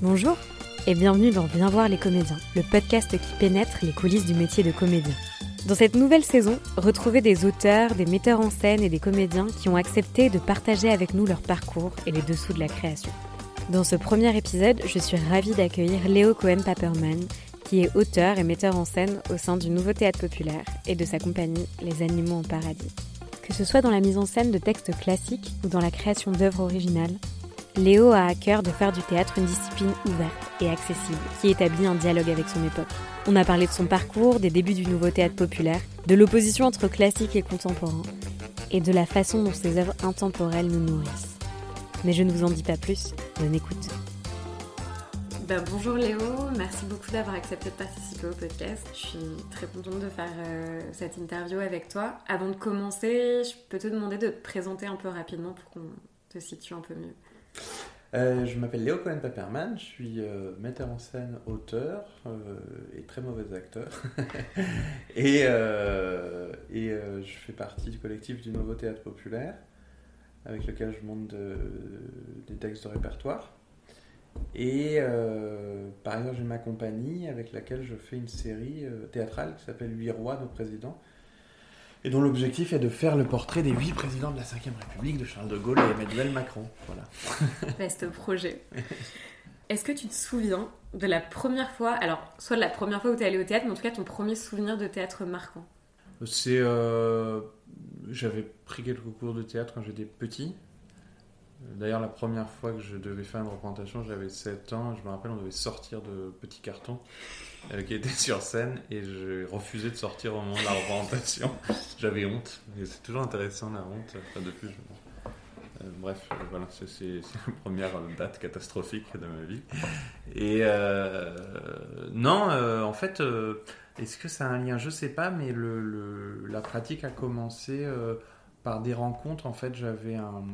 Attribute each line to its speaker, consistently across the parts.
Speaker 1: Bonjour et bienvenue dans Viens voir les comédiens, le podcast qui pénètre les coulisses du métier de comédien. Dans cette nouvelle saison, retrouvez des auteurs, des metteurs en scène et des comédiens qui ont accepté de partager avec nous leur parcours et les dessous de la création. Dans ce premier épisode, je suis ravie d'accueillir Léo Cohen-Paperman, qui est auteur et metteur en scène au sein du Nouveau Théâtre Populaire et de sa compagnie Les Animaux en Paradis. Que ce soit dans la mise en scène de textes classiques ou dans la création d'œuvres originales, Léo a à cœur de faire du théâtre une discipline ouverte et accessible, qui établit un dialogue avec son époque. On a parlé de son parcours, des débuts du nouveau théâtre populaire, de l'opposition entre classique et contemporain, et de la façon dont ses œuvres intemporelles nous nourrissent. Mais je ne vous en dis pas plus, bonne écoute. Ben, bonjour Léo, merci beaucoup d'avoir accepté de participer au podcast. Je suis très contente de faire euh, cette interview avec toi. Avant de commencer, je peux te demander de te présenter un peu rapidement pour qu'on te situe un peu mieux.
Speaker 2: Euh, je m'appelle Léo Cohen-Paperman, je suis euh, metteur en scène, auteur euh, et très mauvais acteur. et, et je fais partie du collectif du Nouveau Théâtre Populaire, avec lequel je monte des textes de répertoire. Et par ailleurs, j'ai ma compagnie avec laquelle je fais une série théâtrale qui s'appelle Huit rois, nos présidents, et dont l'objectif est de faire le portrait des huit présidents de la Ve République, de Charles de Gaulle et Emmanuel Macron. Voilà.
Speaker 1: Vaste projet. Est-ce que tu te souviens de la première fois, alors soit de la première fois où tu es allé au théâtre, mais en tout cas ton premier souvenir de théâtre marquant?
Speaker 2: C'est. Euh, j'avais pris quelques cours de théâtre quand j'étais petit. D'ailleurs, la première fois que je devais faire une représentation, j'avais 7 ans. Je me rappelle, on devait sortir de petits cartons euh, qui étaient sur scène et je refusais de sortir au moment de la représentation. j'avais honte. C'est toujours intéressant la honte. Enfin, depuis, euh, bref, euh, voilà, c'est la première date catastrophique de ma vie. Et non, en fait, est-ce que ça a un lien? Je sais pas, mais la pratique a commencé par des rencontres. En fait, j'avais un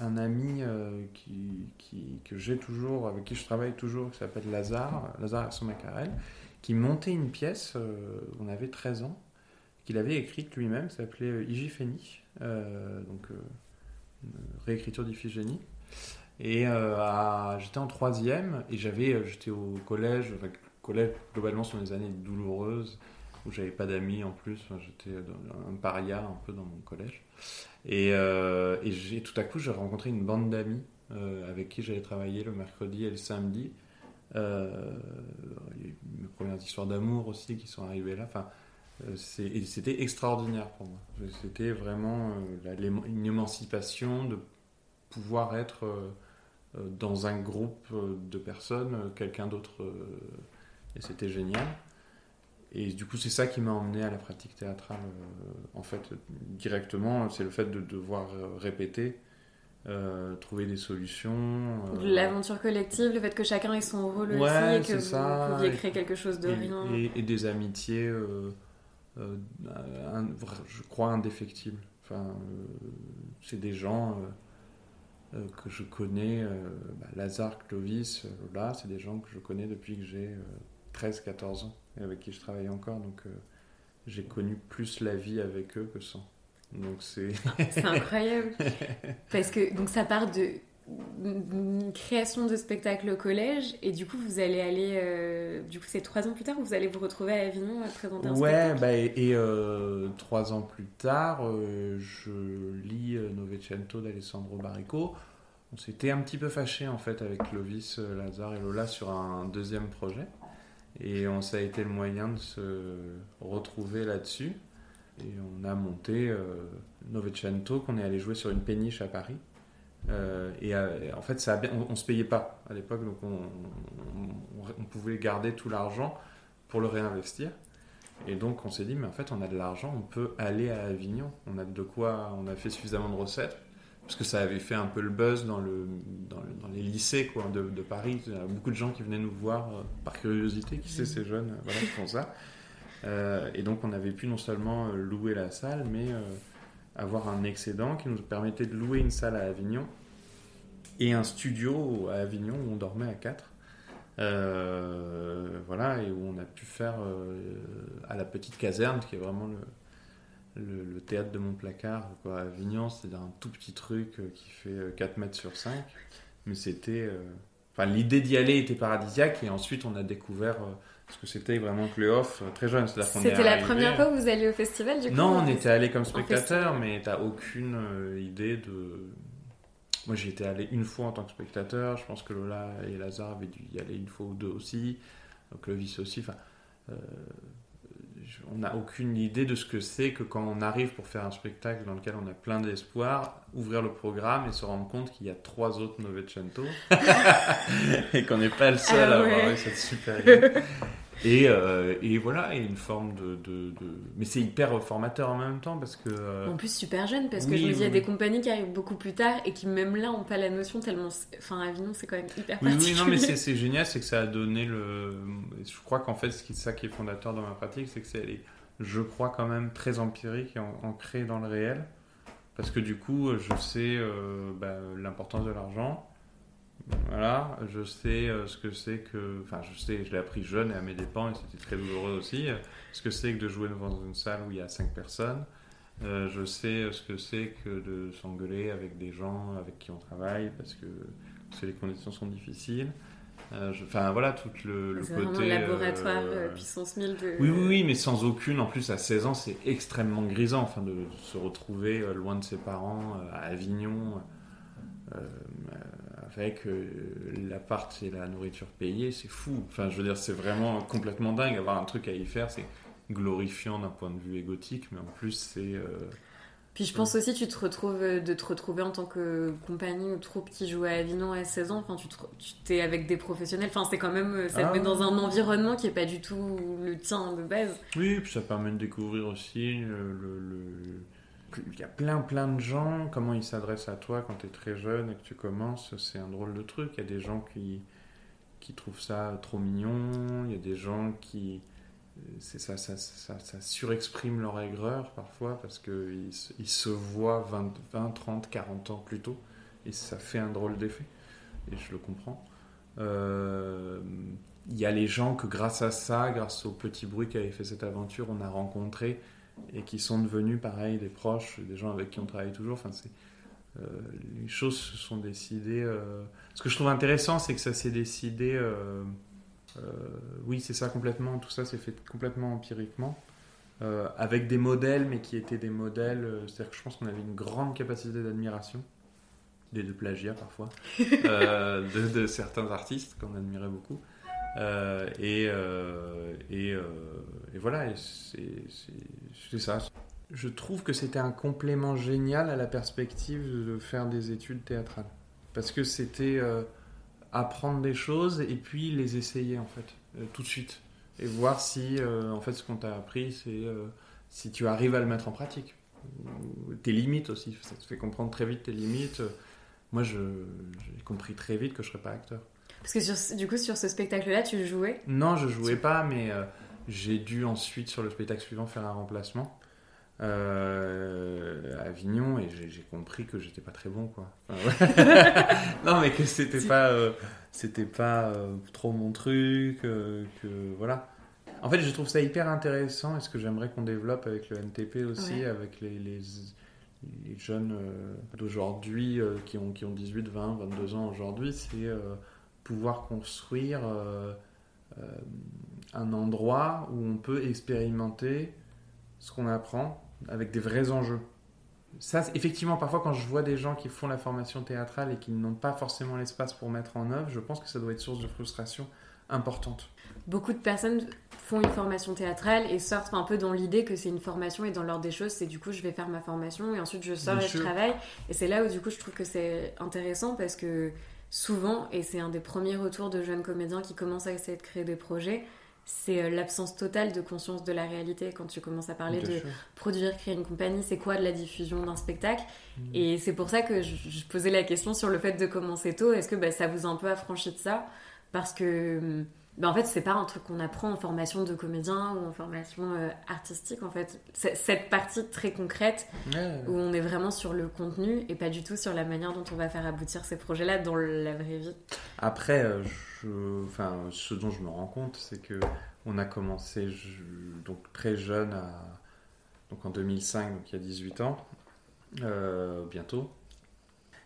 Speaker 2: un ami euh, qui, que j'ai toujours, avec qui je travaille toujours, qui s'appelle Lazare, Lazare Macarel, qui montait une pièce, euh, on avait 13 ans, qu'il avait écrite lui-même, s'appelait euh, Igiphénie, donc réécriture d'Iphigénie. Et j'étais en troisième et j'avais, j'étais au collège, enfin, collège globalement sont des années douloureuses où j'avais pas d'amis en plus, j'étais un paria un peu dans mon collège. Et, euh, et tout à coup, j'ai rencontré une bande d'amis euh, avec qui j'allais travailler le mercredi et le samedi. Euh, mes premières histoires d'amour aussi qui sont arrivées là. Enfin, c'était extraordinaire pour moi. C'était vraiment une émancipation de pouvoir être dans un groupe de personnes, quelqu'un d'autre, et c'était génial. Et du coup, c'est ça qui m'a emmené à la pratique théâtrale, euh, en fait, directement. C'est le fait de devoir euh, répéter, euh, trouver des solutions.
Speaker 1: L'aventure collective, le fait que chacun ait son rôle aussi, et que vous pouviez créer quelque chose de rien.
Speaker 2: Et, des amitiés, je crois, indéfectibles. Enfin, c'est des gens que je connais, bah, Lazare, Clovis, là, c'est des gens que je connais depuis que j'ai 13-14 ans avec qui je travaille encore. Donc euh, j'ai connu plus la vie avec eux que sans. Donc c'est.
Speaker 1: c'est incroyable. Parce que donc ça part de une création de spectacle au collège et du coup vous allez aller euh, du coup c'est trois ans plus tard vous allez vous retrouver à Avignon à présenter un
Speaker 2: ouais bah, et, euh, trois ans plus tard je lis Novecento d'Alessandro Barrico on s'était un petit peu fâché en fait avec Clovis Lazare et Lola sur un deuxième projet et ça a été le moyen de se retrouver là-dessus. Et on a monté euh, Novecento, qu'on est allé jouer sur une péniche à Paris. Euh, et euh, en fait, ça on, ne se payait pas à l'époque, donc on, on, pouvait garder tout l'argent pour le réinvestir. Et donc on s'est dit, mais en fait, on a de l'argent, on peut aller à Avignon. On a de quoi, on a fait suffisamment de recettes parce que ça avait fait un peu le buzz dans, le, dans, les lycées quoi, de, de, Paris. Il y a beaucoup de gens qui venaient nous voir euh, par curiosité, qui sait ces jeunes euh, voilà, qui font ça. Euh, et donc on avait pu non seulement louer la salle, mais avoir un excédent qui nous permettait de louer une salle à Avignon et un studio à Avignon où on dormait à quatre. voilà, et où on a pu faire à la petite caserne, qui est vraiment le, le, théâtre de mon placard quoi. à Avignon, c'est un tout petit truc euh, qui fait 4 euh, mètres sur 5. Mais c'était euh, Enfin, l'idée d'y aller était paradisiaque et ensuite on a découvert euh, ce que c'était vraiment que le off très jeune.
Speaker 1: C'était la première fois que vous alliez au festival du coup
Speaker 2: Non, on était allé comme spectateur, mais t'as aucune idée de. Moi j'y étais allé une fois en tant que spectateur, je pense que Lola et Lazare avaient dû y aller une fois ou deux aussi, vice aussi. Enfin, on n'a aucune idée de ce que c'est que quand on arrive pour faire un spectacle dans lequel on a plein d'espoir, ouvrir le programme et se rendre compte qu'il y a trois autres Novecento et qu'on n'est pas le seul ah à avoir eu cette super idée. Et, euh, et, voilà, et une forme de. de, Mais c'est hyper formateur en même temps parce que. Euh,
Speaker 1: en plus, super jeune, parce que je me dis, il y a des compagnies qui arrivent beaucoup plus tard et qui, même là, n'ont pas la notion tellement. Enfin, Avignon, c'est quand même hyper
Speaker 2: oui, Oui, non, mais c'est génial, c'est que ça a donné le. Je crois qu'en fait, ce qui, ça qui est fondateur dans ma pratique, c'est que c'est, je crois, quand même très empirique et ancré dans le réel. Parce que du coup, je sais euh, bah, l'importance de l'argent voilà, je sais euh, ce que c'est que. Enfin, je sais, je l'ai appris jeune et à mes dépens, et c'était très douloureux aussi. Euh, ce que c'est que de jouer dans une salle où il y a cinq personnes. Euh, je sais ce que c'est que de s'engueuler avec des gens avec qui on travaille parce que, les conditions sont difficiles. enfin voilà, tout le, le côté.
Speaker 1: laboratoire puissance 1000 de...
Speaker 2: Oui, oui, oui, mais sans aucune. En plus, à 16 ans, c'est extrêmement grisant enfin, de se retrouver loin de ses parents, à Avignon avec euh, l'appart et la nourriture payée, c'est fou. Enfin, je veux dire, c'est vraiment complètement dingue. Avoir un truc à y faire, c'est glorifiant d'un point de vue égotique, mais en plus, c'est. Euh,
Speaker 1: Puis je pense aussi, tu te retrouves euh, de te retrouver en tant que compagnie ou troupe qui joue à Avignon à 16 ans. Enfin, tu, t'es avec des professionnels. Enfin, c'est quand même. Ça te met ah. dans un environnement qui est pas du tout le tien de base.
Speaker 2: Oui, puis ça permet de découvrir aussi le il y a plein plein de gens, comment ils s'adressent à toi quand tu es très jeune et que tu commences, c'est un drôle de truc. Il y a des gens qui, qui trouvent ça trop mignon, il y a des gens qui... C'est ça, ça, ça, surexprime leur aigreur parfois parce qu'ils ils se voient 20, 20, 30, 40 ans plus tôt et ça fait un drôle d'effet et je le comprends. Euh, il y a les gens que grâce à ça, grâce au petit bruit qui avait fait cette aventure, on a rencontré et qui sont devenus pareil des proches, des gens avec qui on travaille toujours. Enfin, c'est euh, les choses se sont décidées. Euh, Ce que je trouve intéressant, c'est que ça s'est décidé. Euh, oui, c'est ça complètement. Tout ça s'est fait complètement empiriquement. avec des modèles, mais qui étaient des modèles. C'est-à-dire que je pense qu'on avait une grande capacité d'admiration, des de plagiat parfois, de, certains artistes qu'on admirait beaucoup. Euh, euh, euh, et, voilà, c'est ça. Je trouve que c'était un complément génial à la perspective de faire des études théâtrales. Parce que c'était apprendre des choses et puis les essayer en fait, tout de suite. Et voir si en fait ce qu'on t'a appris, c'est si tu arrives à le mettre en pratique. Tes limites aussi, ça te fait comprendre très vite tes limites. Moi, j'ai compris très vite que je ne serais pas acteur.
Speaker 1: Parce que du coup, sur ce spectacle-là, tu jouais
Speaker 2: Non, je jouais pas, mais euh, j'ai dû ensuite, sur le spectacle suivant, faire un remplacement euh, à Avignon et j'ai compris que j'étais pas très bon, quoi. non, mais que c'était pas, euh, c'était pas trop mon truc, que voilà. En fait, je trouve ça hyper intéressant et ce que j'aimerais qu'on développe avec le NTP aussi, avec les, les, jeunes d'aujourd'hui qui, ont, qui ont 18, 20, 22 ans aujourd'hui, c'est pouvoir construire euh, euh, un endroit où on peut expérimenter ce qu'on apprend avec des vrais enjeux. Ça, effectivement, parfois quand je vois des gens qui font la formation théâtrale et qui n'ont pas forcément l'espace pour mettre en œuvre, je pense que ça doit être source de frustration importante.
Speaker 1: Beaucoup de personnes font une formation théâtrale et sortent un peu dans l'idée que c'est une formation et dans l'ordre des choses, c'est du coup je vais faire ma formation et ensuite je sors et je travaille. Et c'est là où du coup je trouve que c'est intéressant parce que souvent, et c'est un des premiers retours de jeunes comédiens qui commencent à essayer de créer des projets, c'est euh, l'absence totale de conscience de la réalité quand tu commences à parler de produire, créer une compagnie, c'est quoi de la diffusion d'un spectacle. Mm. Et c'est pour ça que je, posais la question sur le fait de commencer tôt. Est-ce que bah, ça vous a un peu affranchi de ça? Parce que hum, ben en fait, c'est pas un truc qu'on apprend en formation de comédien ou en formation euh, artistique, en fait. Cette partie très concrète où on est vraiment sur le contenu et pas du tout sur la manière dont on va faire aboutir ces projets-là dans la vraie vie.
Speaker 2: Après, euh, je, enfin, ce dont je me rends compte, c'est que on a commencé donc très jeune, à, donc en 2005, donc il y a 18 ans, euh, bientôt.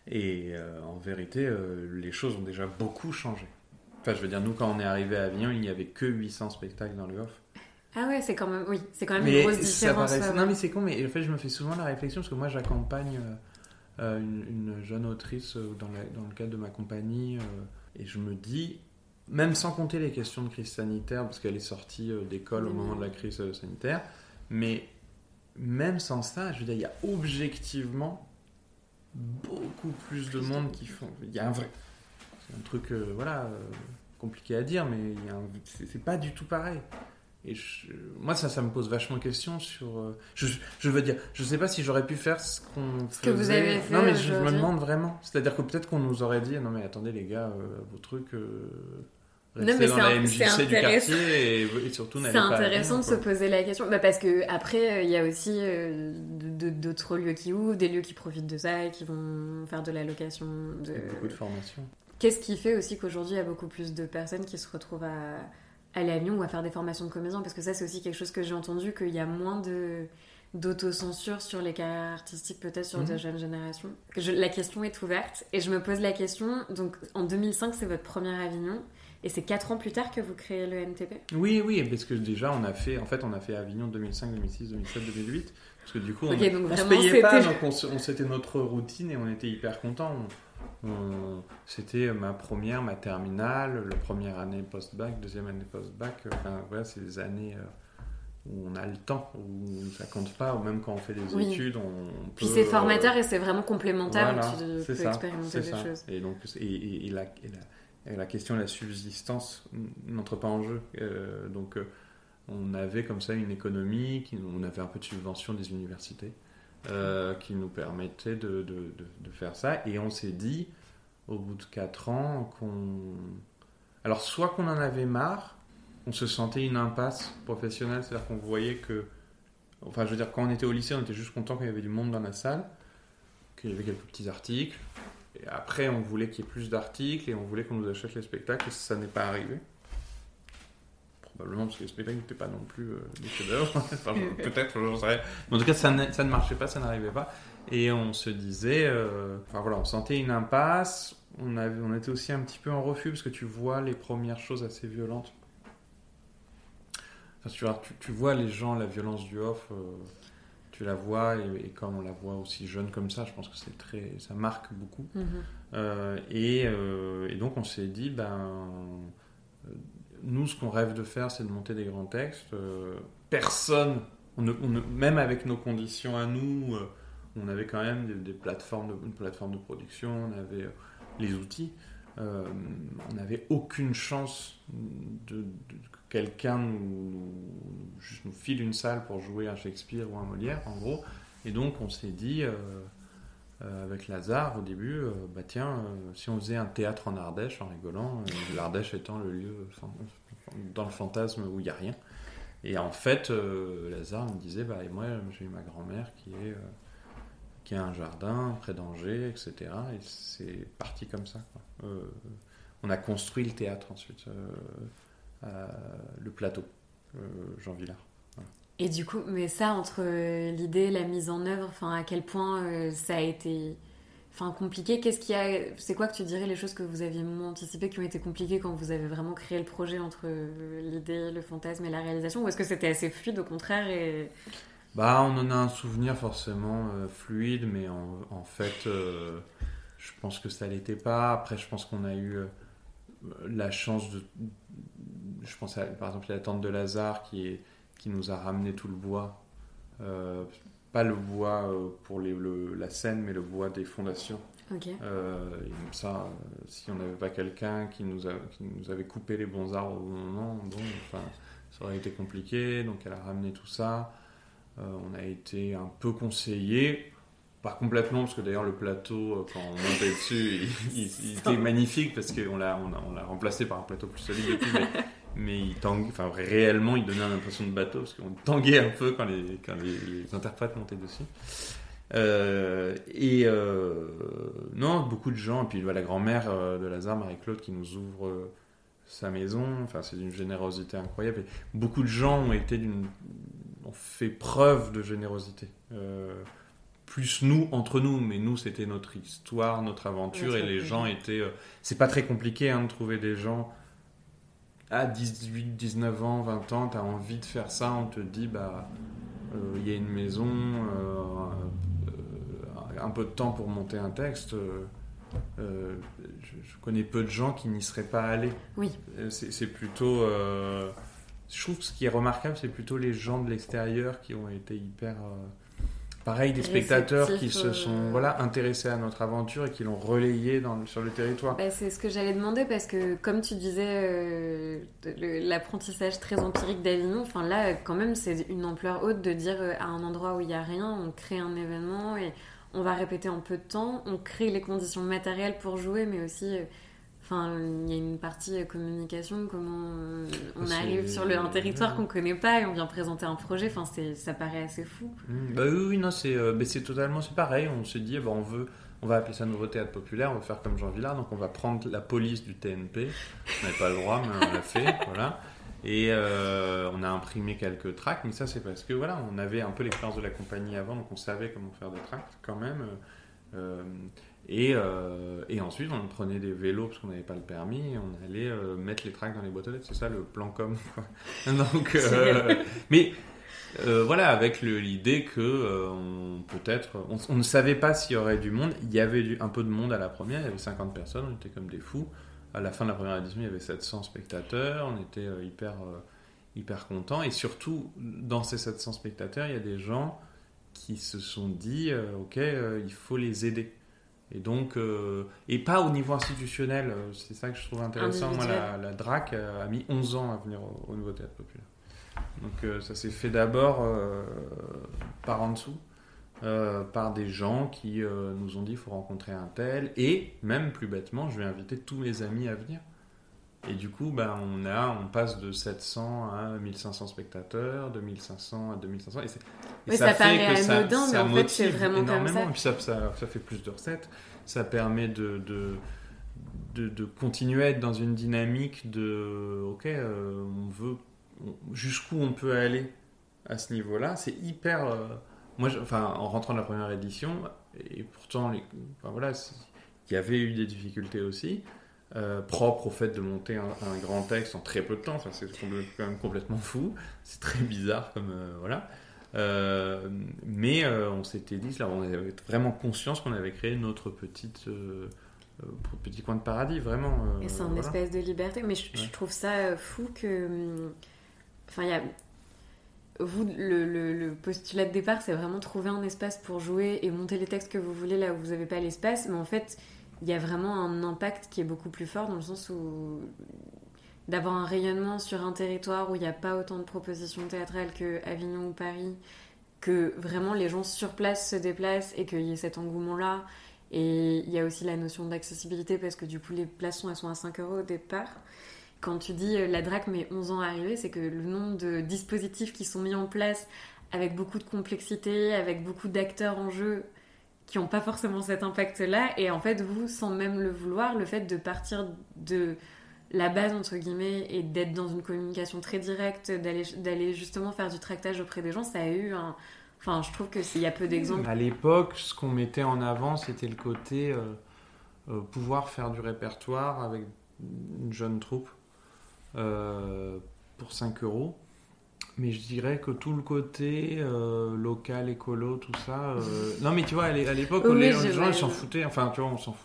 Speaker 2: Et en vérité, les choses ont déjà beaucoup changé. Enfin, je veux dire, nous, quand on est arrivé à Avignon, il n'y avait que 800 spectacles dans le off.
Speaker 1: Ah ouais, c'est quand même, oui, c'est quand même une grosse différence.
Speaker 2: Non, mais c'est con, mais en fait, je me fais souvent la réflexion parce que moi, j'accompagne une, une, jeune autrice dans, dans, le cadre de ma compagnie et je me dis, même sans compter les questions de crise sanitaire, parce qu'elle est sortie euh, d'école au moment de la crise euh, sanitaire, mais même sans ça, je veux dire, il y a objectivement beaucoup plus de monde qui font. Il y a un vrai. Un truc, euh, voilà, compliqué à dire, mais c'est pas du tout pareil. Et moi, ça, ça me pose vachement question sur. je, je, veux dire, je sais pas si j'aurais pu faire ce qu'on
Speaker 1: Ce que vous avez fait.
Speaker 2: Non, mais je me demande vraiment. C'est-à-dire que peut-être qu'on nous aurait dit non, mais attendez, les gars, vos trucs
Speaker 1: non, mais
Speaker 2: c'est intéressant. Et, et, surtout
Speaker 1: C'est intéressant de se poser la question. Bah parce que après, euh, il y a aussi euh, d'autres lieux qui ouvrent, des lieux qui profitent de ça et qui vont faire de la location. De...
Speaker 2: Beaucoup de formation.
Speaker 1: Qu'est-ce qui fait aussi qu'aujourd'hui, il y a beaucoup plus de personnes qui se retrouvent à aller à Lyon ou à faire des formations de comédiens Parce que ça, c'est aussi quelque chose que j'ai entendu, qu'il y a moins de d'autocensure sur les carrières artistiques peut-être sur de mhm. jeunes générations. Je, la question est ouverte et je me pose la question, donc en 2005 c'est votre première Avignon, et c'est 4 ans plus tard que vous créez le NTP
Speaker 2: Oui, oui, parce que déjà, on a fait, en fait, on a fait Avignon 2005, 2006, 2007, 2008. Parce que du coup, on, ne se payait pas, donc on, c'était notre routine et on était hyper contents. C'était ma première, ma terminale, la première année post-bac, deuxième année post-bac. Enfin, voilà, c'est des années euh, où on a le temps, où ça compte pas, ou même quand on fait des études, on,
Speaker 1: Puis c'est formateur et c'est vraiment complémentaire, tu peux ça, expérimenter des choses.
Speaker 2: Et donc, et, et, la, la question de la subsistance n'entre pas en jeu. Euh, donc euh, on avait comme ça une économie, on avait un peu de subvention des universités euh, qui nous permettait de, de, de, faire ça. Et on s'est dit, au bout de 4 ans, qu'on... Alors soit qu'on en avait marre, on se sentait une impasse professionnelle, c'est-à-dire qu'on voyait que... Enfin je veux dire, quand on était au lycée, on était juste content qu'il y avait du monde dans la salle, qu'il y avait quelques petits articles, et après, on voulait qu'il y ait plus d'articles et on voulait qu'on nous achète les spectacles et ça n'est pas arrivé. Probablement parce que les spectacles n'étaient pas non plus euh, des chefs-d'œuvre. enfin, Peut-être, j'en sais Mais en tout cas, ça ne, ça ne marchait pas, ça n'arrivait pas. Et on se disait, euh, enfin voilà, on sentait une impasse. On, avait, on était aussi un petit peu en refus parce que tu vois les premières choses assez violentes. Enfin, tu, vois, tu, vois les gens, la violence du off. Euh, tu la vois et, quand on la voit aussi jeune comme ça, je pense que c'est très, ça marque beaucoup. Mhm. Euh, et, et, donc on s'est dit, ben, nous ce qu'on rêve de faire, c'est de monter des grands textes. personne, on même avec nos conditions à nous, on avait quand même des, plateformes, de, une plateforme de production, on avait les outils. on n'avait aucune chance de, quelqu'un nous, nous file une salle pour jouer un Shakespeare ou un Molière, en gros. Et donc, on s'est dit, euh, euh, avec Lazare, au début, euh, bah tiens, si on faisait un théâtre en Ardèche, en rigolant, l'Ardèche étant le lieu dans le fantasme où il n'y a rien. Et en fait, Lazare me disait, bah, et moi, j'ai ma grand-mère qui est qui a un jardin près d'Angers, etc. Et c'est parti comme ça. on a construit le théâtre ensuite. Euh, le plateau, euh, Jean Villard.
Speaker 1: Et du coup, mais ça, entre euh, l'idée, la mise en œuvre, enfin, à quel point ça a été enfin, compliqué Qu'est-ce qui a. C'est quoi que tu dirais les choses que vous aviez anticipées qui ont été compliquées quand vous avez vraiment créé le projet entre l'idée, le fantasme et la réalisation Ou est-ce que c'était assez fluide au contraire et...
Speaker 2: Bah, on en a un souvenir forcément fluide, mais en, fait, je pense que ça l'était pas. Après, je pense qu'on a eu la chance de, je pense à, par exemple, a la tante de Lazare qui, est, qui nous a ramené tout le bois. Euh, pas le bois euh, pour les, la scène, mais le bois des fondations. Euh, ça, si on n'avait pas quelqu'un qui, nous qui nous avait coupé les bons arbres au bon moment, bon, enfin, ça aurait été compliqué. Donc elle a ramené tout ça. on a été un peu conseillé pas complètement, parce que d'ailleurs le plateau, quand on montait dessus, il, était magnifique parce qu'on l'a on remplacé par un plateau plus solide depuis. Mais, mais il tanguait, enfin réellement il donnait l'impression de bateau parce qu'on tanguait un peu quand les, quand les, interprètes montaient dessus. Euh, et euh, non, beaucoup de gens, et puis la grand-mère euh, de Lazare, Marie-Claude, qui nous ouvre sa maison, enfin c'est d'une générosité incroyable. Et beaucoup de gens ont été d'une, ont fait preuve de générosité plus nous entre nous, mais nous c'était notre histoire, notre aventure, et les gens étaient. C'est pas très compliqué hein, de trouver des gens à 18, 19 ans, 20 ans, tu as envie de faire ça, on te dit bah euh, il y a une maison, un peu de temps pour monter un texte. je, connais peu de gens qui n'y seraient pas allés.
Speaker 1: Oui.
Speaker 2: C'est plutôt je trouve que ce qui est remarquable, c'est plutôt les gens de l'extérieur qui ont été hyper. Euh, pareil, des spectateurs qui se sont euh, voilà, intéressés à notre aventure et qui l'ont relayé dans, sur le territoire.
Speaker 1: Bah, c'est ce que j'allais demander parce que, comme tu disais, euh, l'apprentissage très empirique d'Avignon, enfin là, quand même, c'est une ampleur haute de dire à un endroit où il n'y a rien, on crée un événement et on va répéter en peu de temps, on crée les conditions matérielles pour jouer, mais aussi Enfin, il y a une partie euh, communication, comment euh, on arrive sur le, un territoire qu'on connaît pas et on vient présenter un projet. Enfin, ça paraît assez fou.
Speaker 2: Mmh, bah oui, oui, non, c'est euh, totalement c'est pareil. On se dit, bah, on veut, on va appeler ça nouveau théâtre populaire, on va faire comme Jean Villard, donc on va prendre la police du TNP. On n'avait pas le droit, mais on l'a fait, voilà. Et on a imprimé quelques tracts, mais ça c'est parce que voilà, on avait un peu l'expérience de la compagnie avant, donc on savait comment faire des tracts quand même. Et, euh, et, ensuite, on prenait des vélos parce qu'on n'avait pas le permis et on allait euh, mettre les tracks dans les boîtes aux lettres. C'est ça le plan com. Donc, euh, mais voilà, avec l'idée que peut-être, on, ne savait pas s'il y aurait du monde. Il y avait un peu de monde à la première. Il y avait 50 personnes. On était comme des fous. À la fin de la première édition, il y avait 700 spectateurs. On était hyper hyper contents. Et surtout, dans ces 700 spectateurs, il y a des gens qui se sont dit, ok, il faut les aider. Et donc, euh, et pas au niveau institutionnel, euh, c'est ça que je trouve intéressant. Moi, la, DRAC a mis 11 ans à venir au, Nouveau Théâtre Populaire. Donc, euh, ça s'est fait d'abord par en dessous, par des gens qui nous ont dit il faut rencontrer un tel, et même plus bêtement, je vais inviter tous mes amis à venir. Et du coup, ben, on, a, on passe de 700 à 1500 spectateurs, de 1500 à 2500. Et,
Speaker 1: et ça, ça, paraît anodin, mais en fait, c'est vraiment comme ça. Et
Speaker 2: puis ça, ça, fait plus de recettes. Ça permet de, de, de, continuer à être dans une dynamique de OK, euh, on veut. Jusqu'où on peut aller à ce niveau-là. C'est hyper. Euh, moi, enfin, en rentrant de la première édition, et pourtant, les, enfin, voilà, il y avait eu des difficultés aussi. Euh, propre au fait de monter un, grand texte en très peu de temps. Enfin, c'est quand même complètement fou. C'est très bizarre comme euh, voilà. Euh, mais on s'était dit, là, on avait vraiment conscience qu'on avait créé notre petite petit coin de paradis, vraiment.
Speaker 1: Et c'est un espèce de liberté. Mais je, trouve ça fou que, hum, enfin, il y a vous, le, le, postulat de départ, c'est vraiment trouver un espace pour jouer et monter les textes que vous voulez là où vous n'avez pas l'espace. Mais en fait, il y a vraiment un impact qui est beaucoup plus fort dans le sens où d'avoir un rayonnement sur un territoire où il n'y a pas autant de propositions théâtrales que Avignon ou Paris, que vraiment les gens sur place se déplacent et qu'il y ait cet engouement-là. Et il y a aussi la notion d'accessibilité parce que du coup les places sont, elles sont à 5 euros au départ. Quand tu dis euh, la DRAC met 11 ans à arriver, c'est que le nombre de dispositifs qui sont mis en place avec beaucoup de complexité, avec beaucoup d'acteurs en jeu, qui n'ont pas forcément cet impact-là. Et en fait, vous, sans même le vouloir, le fait de partir de la base, entre guillemets, et d'être dans une communication très directe, d'aller justement faire du tractage auprès des gens, ça a eu un... Enfin, je trouve qu'il y a peu d'exemples.
Speaker 2: À l'époque, ce qu'on mettait en avant, c'était le côté euh, euh, pouvoir faire du répertoire avec une jeune troupe euh, pour 5 euros. Mais je dirais que tout le côté euh, local, écolo, tout ça. Euh, non, mais tu vois, à l'époque, les, gens ils s'en foutaient. Enfin, tu vois, on s'en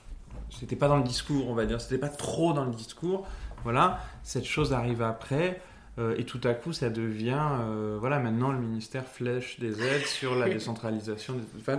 Speaker 2: C'était pas dans le discours, on va dire. C'était pas trop dans le discours. Voilà, cette chose arrive après. Euh, et tout à coup, ça devient. voilà, maintenant, le ministère flèche des aides sur la décentralisation. Des... Enfin,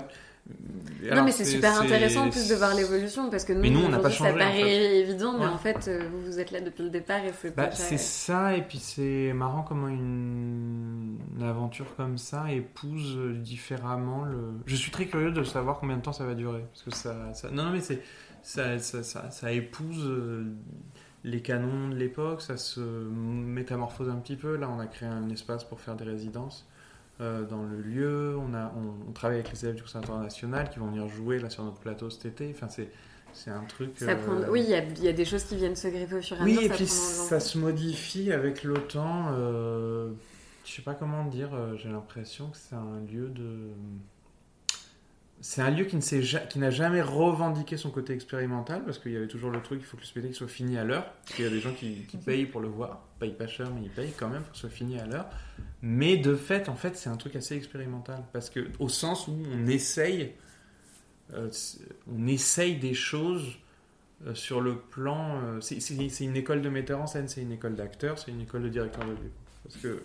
Speaker 1: non, mais c'est super intéressant en plus de voir l'évolution parce que nous, nous on n'a pas changé, ça paraît évident, mais en fait, euh, vous, vous êtes là depuis le départ et c'est
Speaker 2: bah, C'est ça, et puis c'est marrant comment une... aventure comme ça épouse différemment le. Je suis très curieux de savoir combien de temps ça va durer parce que ça. Non, non, mais c'est ça, ça, ça, ça, épouse euh, les canons de l'époque, ça se métamorphose un petit peu. Là, on a créé un espace pour faire des résidences. Euh, dans le lieu. On, a, on, travaille avec les élèves du Conservatoire national qui vont venir jouer là sur notre plateau cet été. Enfin, c'est, c'est un truc.
Speaker 1: Euh, oui, il y, y, a des choses qui viennent se greffer au fur et à
Speaker 2: mesure.
Speaker 1: Oui,
Speaker 2: et puis ça se modifie avec le temps. Euh, je sais pas comment dire. J'ai l'impression que c'est un lieu de. C'est un lieu qui, ne qui n'a jamais revendiqué son côté expérimental parce qu'il y avait toujours le truc il faut que le spectacle soit fini à l'heure. Parce qu'il y a des gens qui, qui, payent pour le voir, ils payent pas cher, mais ils payent quand même pour que ce soit fini à l'heure. Mais de fait, en fait, c'est un truc assez expérimental parce que au sens où on essaye, euh, on essaye des choses euh, sur le plan. Euh, c'est une école de metteur en scène, c'est une école d'acteur, c'est une école de directeur de lieu.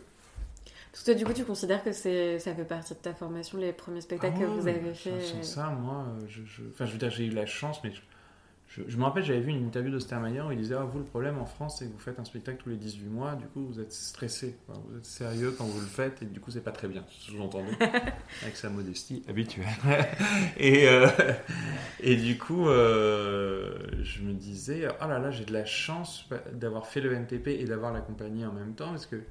Speaker 2: Parce que
Speaker 1: du coup, tu considères que ça fait partie de ta formation, les premiers spectacles que vous avez fait
Speaker 2: Sans ça, moi, je, je, enfin, je veux dire, j'ai eu la chance, mais je, me rappelle, j'avais vu une interview d'Ostermayer où il disait ah, Vous, le problème en France, c'est que vous faites un spectacle tous les 18 mois, du coup, vous êtes stressé, vous êtes sérieux quand vous le faites, et du coup, c'est pas très bien, sous-entendu, avec sa modestie habituelle. et, euh, et du coup, euh, je me disais Oh là là, j'ai de la chance d'avoir fait le NTP et d'avoir la compagnie en même temps, parce que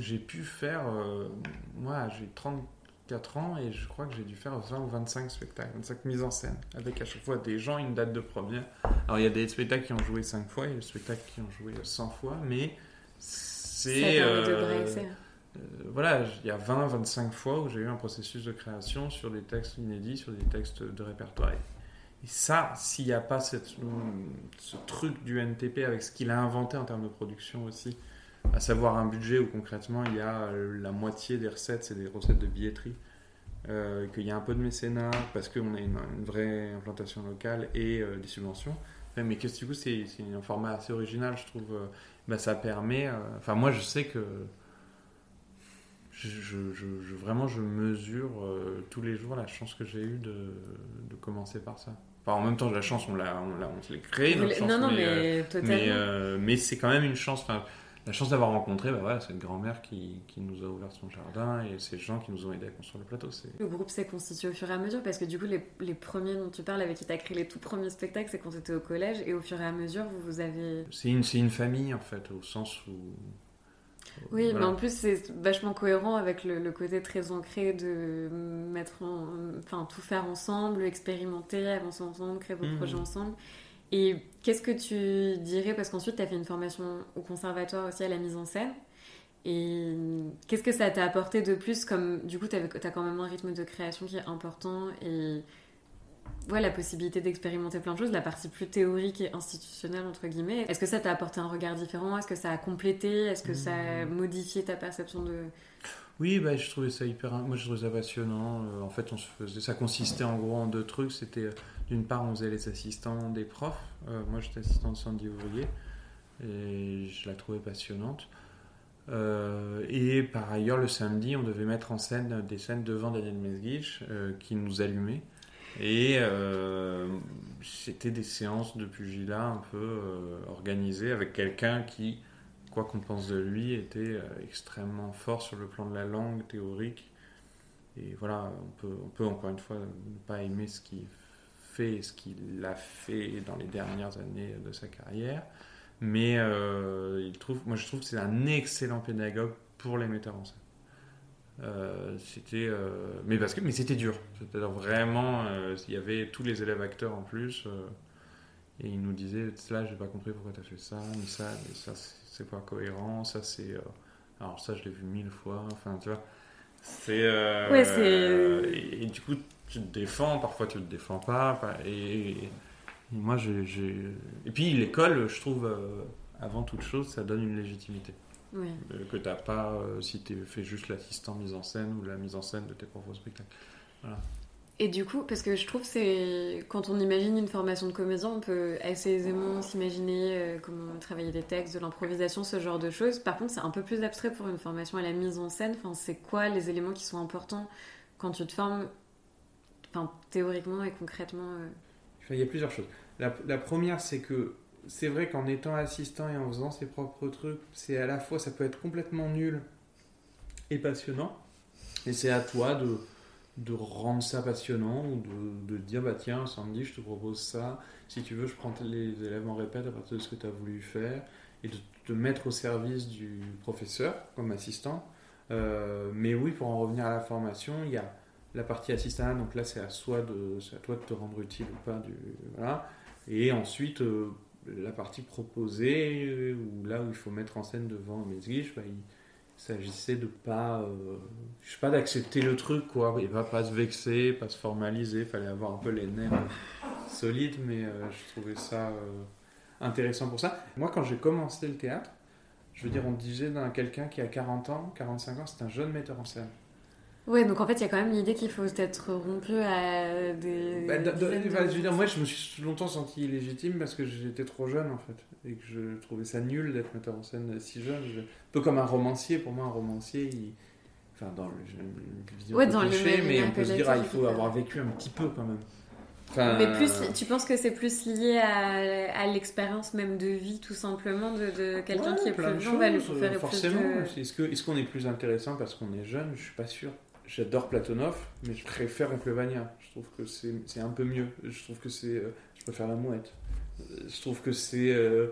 Speaker 2: j'ai pu faire, euh, moi j'ai 34 ans et je crois que j'ai dû faire 20 ou 25 spectacles, 25 mises en scène, avec à chaque fois des gens, une date de première. Alors il y a des spectacles qui ont joué 5 fois, il y a des spectacles qui ont joué 100 fois, mais c'est... Euh, euh, voilà, il y a 20-25 fois où j'ai eu un processus de création sur des textes inédits, sur des textes de répertoire. Et ça, s'il n'y a pas cette, ce truc du NTP avec ce qu'il a inventé en termes de production aussi, à savoir un budget où concrètement il y a euh, la moitié des recettes, c'est des recettes de billetterie, euh, qu'il y a un peu de mécénat parce qu'on a une, vraie implantation locale et euh, des subventions. Mais que du coup c'est un format assez original, je trouve. bah, ça permet. Enfin moi je sais que je, je, vraiment je mesure tous les jours la chance que j'ai eue de, de, commencer par ça. Enfin, en même temps, la chance, on l'a, on, on, créé, notre chance,
Speaker 1: non, non, mais,
Speaker 2: mais, mais c'est quand même une chance. Enfin, la chance d'avoir rencontré bah voilà, cette grand-mère qui, qui, nous a ouvert son jardin et ces gens qui nous ont aidés à construire le plateau.
Speaker 1: Le groupe s'est constitué au fur et à mesure parce que du coup, les, les premiers dont tu parles, avec qui tu as créé les tout premiers spectacles, c'est quand tu étais au collège et au fur et à mesure, vous, vous avez.
Speaker 2: C'est une, une famille en fait, au sens où.
Speaker 1: Oui, mais en plus, c'est vachement cohérent avec le, côté très ancré de mettre en, enfin, tout faire ensemble, expérimenter, avancer ensemble, créer vos mmh. projets ensemble. Et qu'est-ce que tu dirais, parce qu'ensuite tu as fait une formation au conservatoire aussi à la mise en scène, et qu'est-ce que ça t'a apporté de plus comme du coup tu as quand même un rythme de création qui est important et ouais, la possibilité d'expérimenter plein de choses, la partie plus théorique et institutionnelle entre guillemets. Est-ce que ça t'a apporté un regard différent? Est-ce que ça a complété? Est-ce que ça a mmh. modifié ta perception de
Speaker 2: oui, bah, je trouvais ça hyper. Moi, je trouvais ça passionnant. Euh, en fait, on se faisait. Ça consistait en gros en deux trucs. C'était euh, d'une part, on faisait les assistants des profs. Euh, moi, j'étais assistant de Sandy Ouvrier et je la trouvais passionnante. et par ailleurs, le samedi, on devait mettre en scène des scènes devant Daniel Mesguich qui nous allumait. Et c'était des séances de pugilat un peu organisées avec quelqu'un qui quoi qu'on pense de lui, était euh, extrêmement fort sur le plan de la langue théorique. Et voilà, on peut, encore une fois ne pas aimer ce qu'il fait, ce qu'il a fait dans les dernières années de sa carrière. Mais euh, moi je trouve que c'est un excellent pédagogue pour les metteurs en scène. Euh, c'était mais parce que mais c'était dur c'est-à-dire vraiment il y avait tous les élèves acteurs en plus et il nous disait là j'ai pas compris pourquoi tu as fait ça mais ça mais ça c'est pas cohérent, ça c'est. Euh, alors ça, je l'ai vu mille fois, enfin, tu vois. C'est. Euh,
Speaker 1: ouais.
Speaker 2: Et, du coup, tu te défends, parfois tu te défends pas, et, moi, j'ai. Et puis, l'école, je trouve, euh, avant toute chose, ça donne une légitimité.
Speaker 1: Oui.
Speaker 2: que tu n'as pas si tu fais juste l'assistant mise en scène ou la mise en scène de tes propres spectacles. Voilà.
Speaker 1: Et du coup, parce que je trouve c'est quand on imagine une formation de comédien, on peut assez aisément s'imaginer euh, comment travailler des textes, de l'improvisation, ce genre de choses. Par contre, c'est un peu plus abstrait pour une formation à la mise en scène. Enfin, c'est quoi les éléments qui sont importants quand tu te formes, enfin, théoriquement et concrètement euh?
Speaker 2: Il y a plusieurs choses. La, la première, c'est que c'est vrai qu'en étant assistant et en faisant ses propres trucs, c'est à la fois ça peut être complètement nul et passionnant. Et c'est à toi de de rendre ça passionnant ou de, dire bah tiens samedi je te propose ça. Si tu veux je prends les élèves en répète à partir de ce que tu as voulu faire et de te mettre au service du professeur comme assistant. Euh, mais oui pour en revenir à la formation il y a la partie assistant donc là c'est à soi de à toi de te rendre utile ou pas du voilà. Et ensuite euh, la partie proposée où là où il faut mettre en scène devant mes bah, s'agissait de pas, euh, je sais pas, d'accepter le truc, quoi, et pas, pas se vexer, pas se formaliser, fallait avoir un peu les nerfs solides, mais euh, je trouvais ça euh, intéressant pour ça. Moi, quand j'ai commencé le théâtre, je veux dire, on disait d'un quelqu'un qui a 40 ans, 45 ans, c'est un jeune metteur en scène.
Speaker 1: Ouais, donc en fait, il y a quand même l'idée qu'il faut être rompu à des.
Speaker 2: Bah, de- de- enfin, je veux dire, moi, je me suis longtemps senti illégitime parce que j'étais trop jeune, en fait. Et que je trouvais ça nul d'être metteur en scène si jeune. Je- Un peu comme un romancier. Pour moi, un romancier, il... Enfin, dans le...
Speaker 1: Ouais, dans le
Speaker 2: cliché, mais
Speaker 1: imaginaire
Speaker 2: on peut se dire, ah, il faut
Speaker 1: euh.
Speaker 2: avoir vécu un petit peu, quand même. Enfin,
Speaker 1: Mais plus, tu penses que c'est plus lié à, à l'expérience même de vie, tout simplement, de, de quelqu'un
Speaker 2: ouais,
Speaker 1: qui est plus jeune, va lui conférer
Speaker 2: Forcément.
Speaker 1: plus de...
Speaker 2: Est-ce qu'on est plus intéressant parce qu'on est jeune? Je suis pas sûr. J'adore Platonov, mais je préfère Oncle Vania. Je trouve que c'est un peu mieux. Je trouve que c'est. euh, je préfère la mouette. Euh, Je trouve que c'est. euh,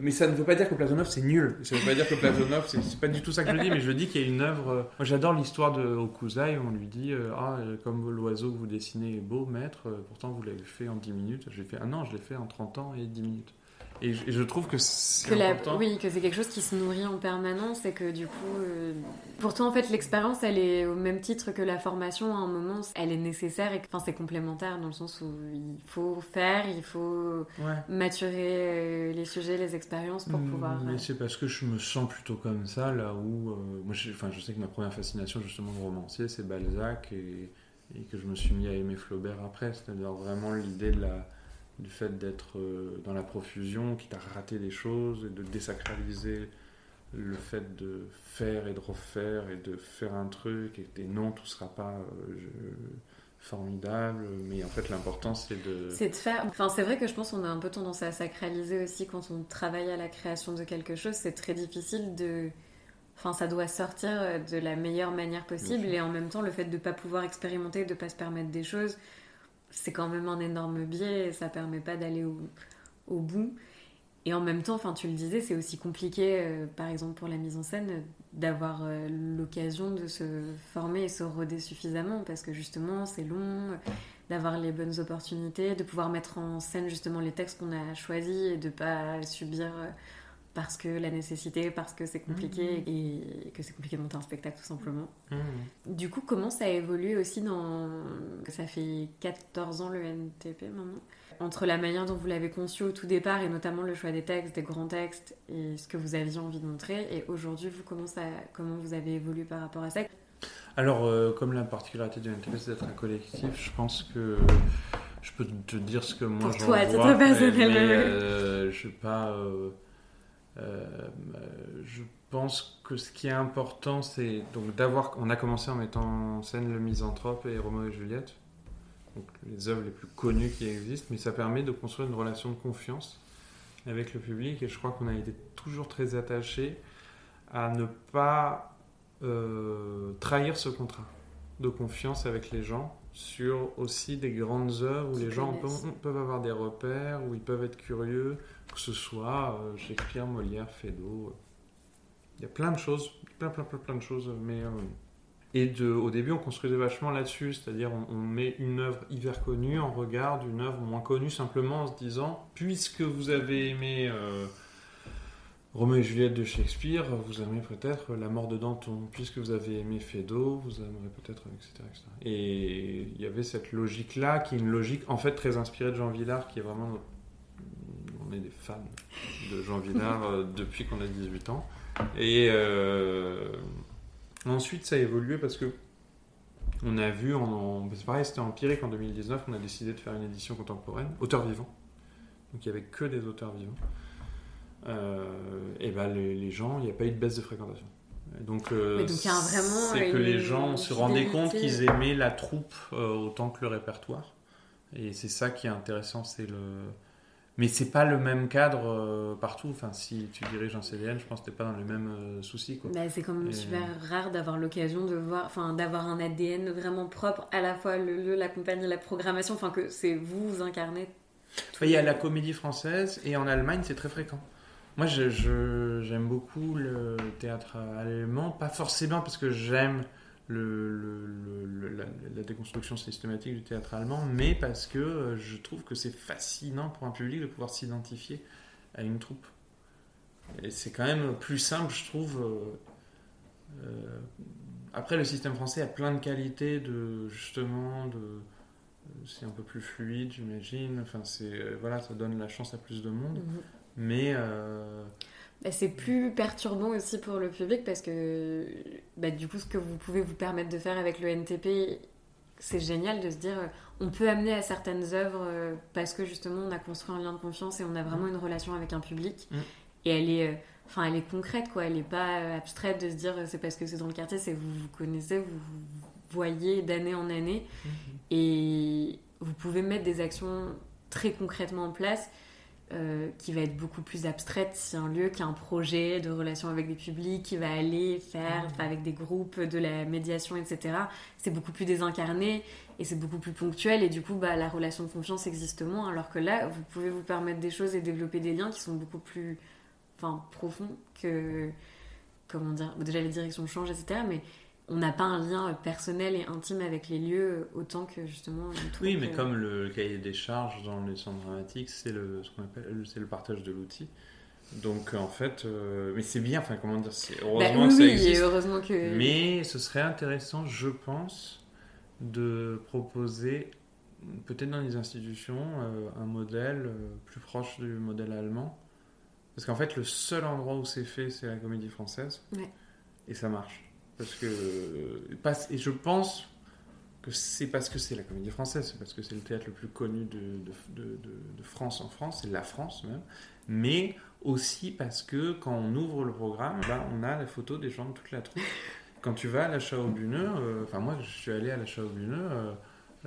Speaker 2: mais ça ne veut pas dire que Platonov c'est nul. Ça ne veut pas dire que Platonov c'est pas du tout ça que je dis, mais je dis qu'il y a une œuvre. Moi j'adore l'histoire de Okuzai. On lui dit Ah, comme l'oiseau que vous dessinez est beau, maître, pourtant vous l'avez fait en 10 minutes. J'ai fait Ah non, je l'ai fait en 30 ans et 10 minutes. Et je, et je trouve que c'est
Speaker 1: Que la-
Speaker 2: important.
Speaker 1: oui, que c'est quelque chose qui se nourrit en permanence et que du coup, euh, pourtant en fait l'expérience elle est au même titre que la formation à un moment, elle est nécessaire et enfin c'est complémentaire dans le sens où il faut faire, il faut
Speaker 2: Ouais.
Speaker 1: maturer euh, les sujets, les expériences pour
Speaker 2: Hmm,
Speaker 1: pouvoir.
Speaker 2: Mais
Speaker 1: euh,
Speaker 2: c'est parce que je me sens plutôt comme ça, là où. euh, moi, je, enfin, je sais que ma première fascination, justement, de romancier, c'est Balzac, et, et que je me suis mis à aimer Flaubert après. C'est-à-dire vraiment l'idée de la, du fait d'être euh, dans la profusion, quitte à rater des choses, et de désacraliser le fait de faire et de refaire, et de faire un truc, et, et non, tout sera pas euh, je- formidable, mais en fait, l'important, c'est de.
Speaker 1: C'est de faire. Enfin, c'est vrai que je pense qu'on a un peu tendance à sacraliser aussi quand on travaille à la création de quelque chose. C'est très difficile de. Enfin, ça doit sortir euh, de la meilleure manière possible et en même temps, le fait de ne pas pouvoir expérimenter, de ne pas se permettre des choses, c'est quand même un énorme biais ça permet pas d'aller au, bout. Et en même temps, enfin, tu le disais, c'est aussi compliqué, euh, par exemple pour la mise en scène, d'avoir euh, l'occasion de se former et se roder suffisamment parce que justement, c'est long, d'avoir les bonnes opportunités, de pouvoir mettre en scène justement les textes qu'on a choisis et de pas subir euh, parce que la nécessité, parce que c'est compliqué et que c'est compliqué de monter un spectacle tout simplement.
Speaker 2: Hmm.
Speaker 1: Du coup, comment ça évolue aussi dans... Ça fait 14 ans le NTP maintenant. Entre la manière dont vous l'avez conçu au tout départ et notamment le choix des textes, des grands textes et ce que vous aviez envie de montrer et aujourd'hui, vous, comment, ça... comment vous avez évolué par rapport à ça?
Speaker 2: Alors, euh, comme la particularité du NTP, c'est d'être un collectif, je pense que je peux te dire ce que moi
Speaker 1: Pour
Speaker 2: j'en
Speaker 1: toi, à titre
Speaker 2: vois,
Speaker 1: personnel,
Speaker 2: euh, je sais pas. euh, euh, je pense que ce qui est important, c'est donc d'avoir. On a commencé en mettant en scène le Misanthrope et Roméo et Juliette, donc les œuvres les plus connues qui existent, mais ça permet de construire une relation de confiance avec le public et je crois qu'on a été toujours très attachés à ne pas euh, trahir ce contrat de confiance avec les gens sur aussi des grandes œuvres où les gens peuvent, peuvent avoir des repères, où ils peuvent être curieux, que ce soit euh, Shakespeare, Molière, Feydeau. Il y a plein de choses, plein, plein, plein, plein de choses, mais... euh, et de, au début, on construisait vachement là-dessus, c'est-à-dire on, on met une œuvre hyper connue en regard d'une œuvre moins connue, simplement en se disant, puisque vous avez aimé euh, Roméo et Juliette de Shakespeare, vous aimez peut-être La mort de Danton, puisque vous avez aimé Feydeau, vous aimerez peut-être, etc., etc. Et il y avait cette logique-là, qui est une logique en fait très inspirée de Jean Villard, qui est vraiment... On est des fans de Jean Villard euh, depuis qu'on a 18 ans. Et euh, ensuite, ça a évolué parce que on a vu, en- c'est pareil, c'était empirique en 2019, on a décidé de faire une édition contemporaine, auteur vivant. Donc il n'y avait que des auteurs vivants. Euh, et ben les, les gens, il n'y a pas eu de baisse de fréquentation. Et donc, euh, c'est que les gens se rendaient compte qu'ils aimaient la troupe euh, autant que le répertoire. Et c'est ça qui est intéressant, c'est le. Mais c'est pas le même cadre euh, partout. Enfin, si tu diriges un CDN, je pense que t'es pas dans les mêmes soucis. Quoi.
Speaker 1: Bah, c'est quand même
Speaker 2: Et-
Speaker 1: super rare d'avoir l'occasion de voir, enfin d'avoir un ADN vraiment propre, à la fois le lieu, la compagnie, la programmation, enfin que c'est vous, vous incarnez.
Speaker 2: Il y a la comédie française et en Allemagne, c'est très fréquent. Moi, je- je- j'aime beaucoup le théâtre allemand, pas forcément parce que j'aime la, déconstruction systématique du théâtre allemand, mais parce que euh, je trouve que c'est fascinant pour un public de pouvoir s'identifier à une troupe. Et c'est quand même plus simple, je trouve, euh, après, le système français a plein de qualités, de justement, de c'est un peu plus fluide, j'imagine. Enfin, voilà, ça donne la chance à plus de monde. Mhm. Mais
Speaker 1: bah, c'est plus perturbant aussi pour le public parce que bah, du coup, ce que vous pouvez vous permettre de faire avec le NTP, c'est génial de se dire on peut amener à certaines œuvres euh, parce que justement on a construit un lien de confiance et on a vraiment mm. une relation avec un public. Mm. Et elle est, euh, enfin, elle est concrète, quoi. Elle n'est pas euh, abstraite de se dire c'est parce que c'est dans le quartier, c'est vous vous connaissez, vous, vous voyez d'année en année. Mm-hmm. Et vous pouvez mettre des actions très concrètement en place euh, qui va être beaucoup plus abstraite si un lieu qui a un projet de relation avec des publics, qui va aller faire mmh. avec des groupes de la médiation, etc. C'est beaucoup plus désincarné et c'est beaucoup plus ponctuel et du coup bah, la relation de confiance existe moins alors que là vous pouvez vous permettre des choses et développer des liens qui sont beaucoup plus enfin, profonds que comment dire déjà les directions changent etc mais on n'a pas un lien personnel et intime avec les lieux autant que justement.
Speaker 2: Oui, mais comme le cahier des charges dans les centres dramatiques, c'est le ce qu'on appelle c'est le partage de l'outil. Donc en fait, euh, mais c'est bien. Enfin, comment dire, c'est
Speaker 1: bah heureusement que ça existe. heureusement que.
Speaker 2: Mais ce serait intéressant, je pense, de proposer peut-être dans les institutions euh, un modèle euh, plus proche du modèle allemand. Parce qu'en fait, le seul endroit où c'est fait, c'est la comédie française. Et ça marche. Parce que, et je pense que c'est parce que c'est la comédie française, c'est parce que c'est le théâtre le plus connu de, de, de, France en France, c'est la France même, mais aussi parce que quand on ouvre le programme, bah, on a la photo des gens de toute la troupe. Quand tu vas à l'achat au Buneux, euh, enfin moi je suis allé à l'achat au Buneux, euh,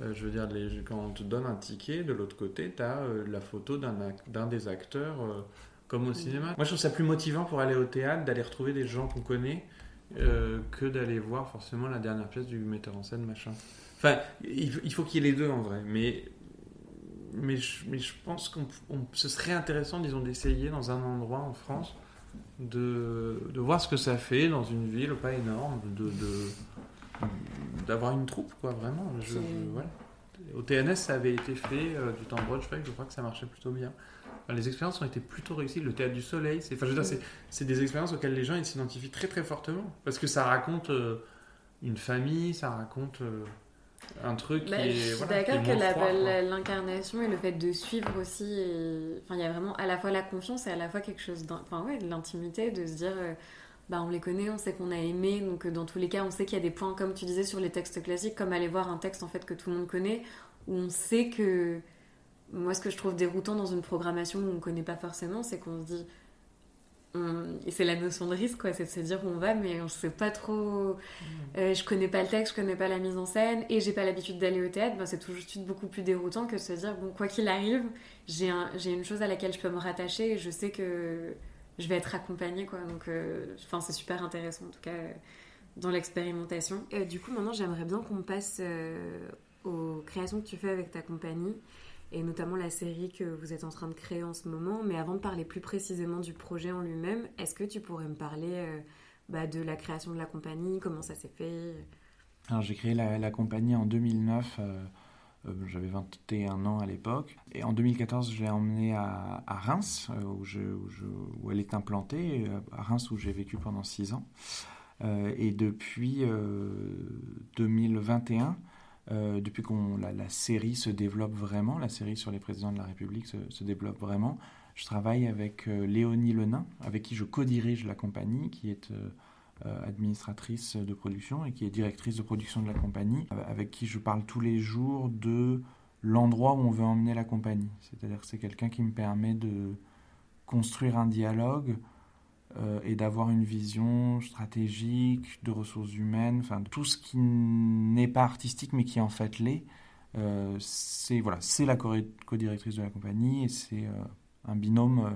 Speaker 2: euh, je veux dire, les, quand on te donne un ticket, de l'autre côté, tu as la photo d'un des acteurs comme au cinéma. Moi je trouve ça plus motivant pour aller au théâtre, d'aller retrouver des gens qu'on connaît euh, que d'aller voir forcément la dernière pièce du metteur en scène, machin. Enfin, il, faut qu'il y ait les deux en vrai, mais, mais, je, mais je pense que ce serait intéressant, disons, d'essayer dans un endroit en France de, de, voir ce que ça fait dans une ville pas énorme, de, d'avoir une troupe, quoi, vraiment. Je, Au TNS, ça avait été fait euh, du temps de je crois que ça marchait plutôt bien les expériences ont été plutôt réussies. Le théâtre du soleil, c'est, enfin, je c'est, des expériences auxquelles les gens s'identifient très très fortement parce que ça raconte euh, une famille, ça raconte euh, un truc
Speaker 1: bah,
Speaker 2: qui est.
Speaker 1: Je suis d'accord que l'incarnation et le fait de suivre aussi, enfin, il y a vraiment à la fois la confiance et à la fois quelque chose, enfin ouais, de l'intimité, de se dire. Euh, bah, on les connaît, on sait qu'on a aimé, donc dans tous les cas, on sait qu'il y a des points, comme tu disais sur les textes classiques, comme aller voir un texte en fait que tout le monde connaît, où on sait que moi, ce que je trouve déroutant dans une programmation où on ne connaît pas forcément, c'est qu'on se dit. Et c'est la notion de risque, quoi, c'est de se dire où on va, mais on ne sait pas trop. Mmh. Euh, je connais pas le texte, je connais pas la mise en scène, et j'ai pas l'habitude d'aller au théâtre. Ben, c'est tout de suite beaucoup plus déroutant que de se dire, bon, quoi qu'il arrive, j'ai un, une chose à laquelle je peux me rattacher et je sais que je vais être accompagnée, quoi. Donc, euh, enfin, c'est super intéressant, en tout cas, dans l'expérimentation. Du coup, maintenant, j'aimerais bien qu'on passe euh, aux créations que tu fais avec ta compagnie et notamment la série que vous êtes en train de créer en ce moment. Mais avant de parler plus précisément du projet en lui-même, est-ce que tu pourrais me parler euh, bah, de la création de la compagnie, comment ça s'est fait?
Speaker 3: Alors j'ai créé la, compagnie en 2009. Euh, euh, j'avais 21 ans à l'époque. Et en 2014, je l'ai emmenée à, Reims, où, je, où, elle est implantée, à Reims où j'ai vécu pendant 6 ans. et depuis 2021, euh, depuis que la, série se développe vraiment, la série sur les présidents de la République se, développe vraiment, je travaille avec euh, Léonie Lenain, avec qui je co-dirige la compagnie, qui est euh, administratrice de production et qui est directrice de production de la compagnie, avec qui je parle tous les jours de l'endroit où on veut emmener la compagnie. C'est-à-dire que c'est quelqu'un qui me permet de construire un dialogue euh, et d'avoir une vision stratégique de ressources humaines, enfin tout ce qui n'est pas artistique mais qui en fait l'est. Euh, c'est voilà, c'est la co-directrice de la compagnie et c'est euh, un binôme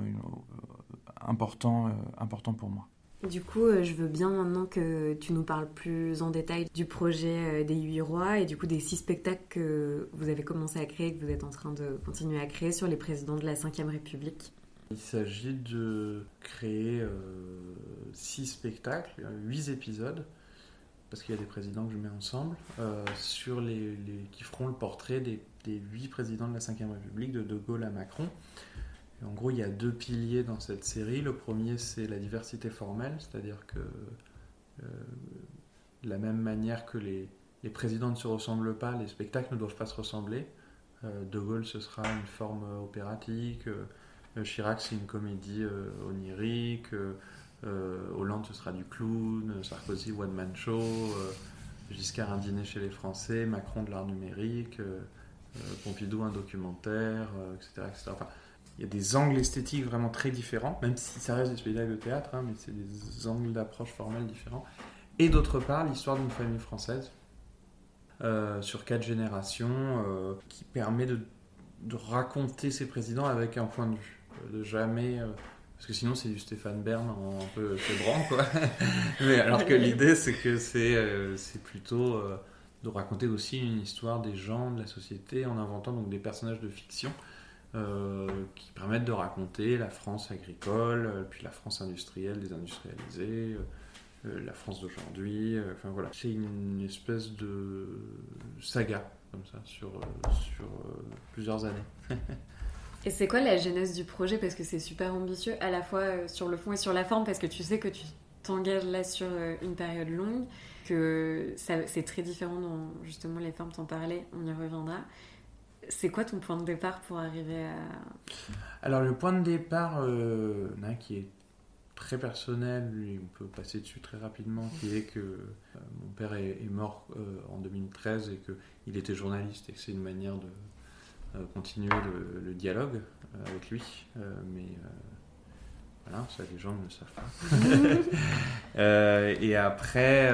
Speaker 3: important, important pour moi.
Speaker 1: Du coup, je veux bien maintenant que tu nous parles plus en détail du projet des Huit Rois et du coup des six spectacles que vous avez commencé à créer, que vous êtes en train de continuer à créer sur les présidents de la Ve République.
Speaker 2: Il s'agit de créer euh, six spectacles, huit épisodes, parce qu'il y a des présidents que je mets ensemble, euh, qui feront le portrait des, huit présidents de la Ve République, de De Gaulle à Macron. En gros, il y a deux piliers dans cette série. Le premier, c'est la diversité formelle, c'est-à-dire que de la même manière que les, présidents ne se ressemblent pas, les spectacles ne doivent pas se ressembler. de Gaulle, ce sera une forme opératique. Chirac, c'est une comédie onirique. Hollande, ce sera du clown. Sarkozy, one man show. Giscard, un dîner chez les Français. Macron, de l'art numérique. Pompidou, un documentaire, etc. etc. il y a des angles esthétiques vraiment très différents, même si ça reste des spectacles de théâtre, hein, mais c'est des angles d'approche formelle différents. Et d'autre part, l'histoire d'une famille française euh, sur quatre générations euh, qui permet de, raconter ses présidents avec un point de vue. Euh, de jamais. parce que sinon, c'est du Stéphane Bern en un peu fébrant, quoi. mais alors que l'idée, c'est que c'est plutôt de raconter aussi une histoire des gens, de la société, en inventant donc des personnages de fiction qui permettent de raconter la France agricole, euh, puis la France industrielle, désindustrialisée, euh, la France d'aujourd'hui. Enfin voilà, c'est une espèce de saga comme ça sur, sur plusieurs années.
Speaker 1: Et c'est quoi la genèse du projet? Parce que c'est super ambitieux, à la fois sur le fond et sur la forme, parce que tu sais que tu t'engages là sur une période longue, que c'est très différent dans justement les formes, t'en parlais, on y reviendra. C'est quoi ton point de départ pour arriver à...
Speaker 2: Alors le point de départ, euh, qui est très personnel, lui, on peut passer dessus très rapidement, qui est que euh, mon père est, mort euh, en 2013 et qu'il était journaliste et que c'est une manière de continuer le, dialogue avec lui. mais voilà, ça les gens ne le savent pas. et après,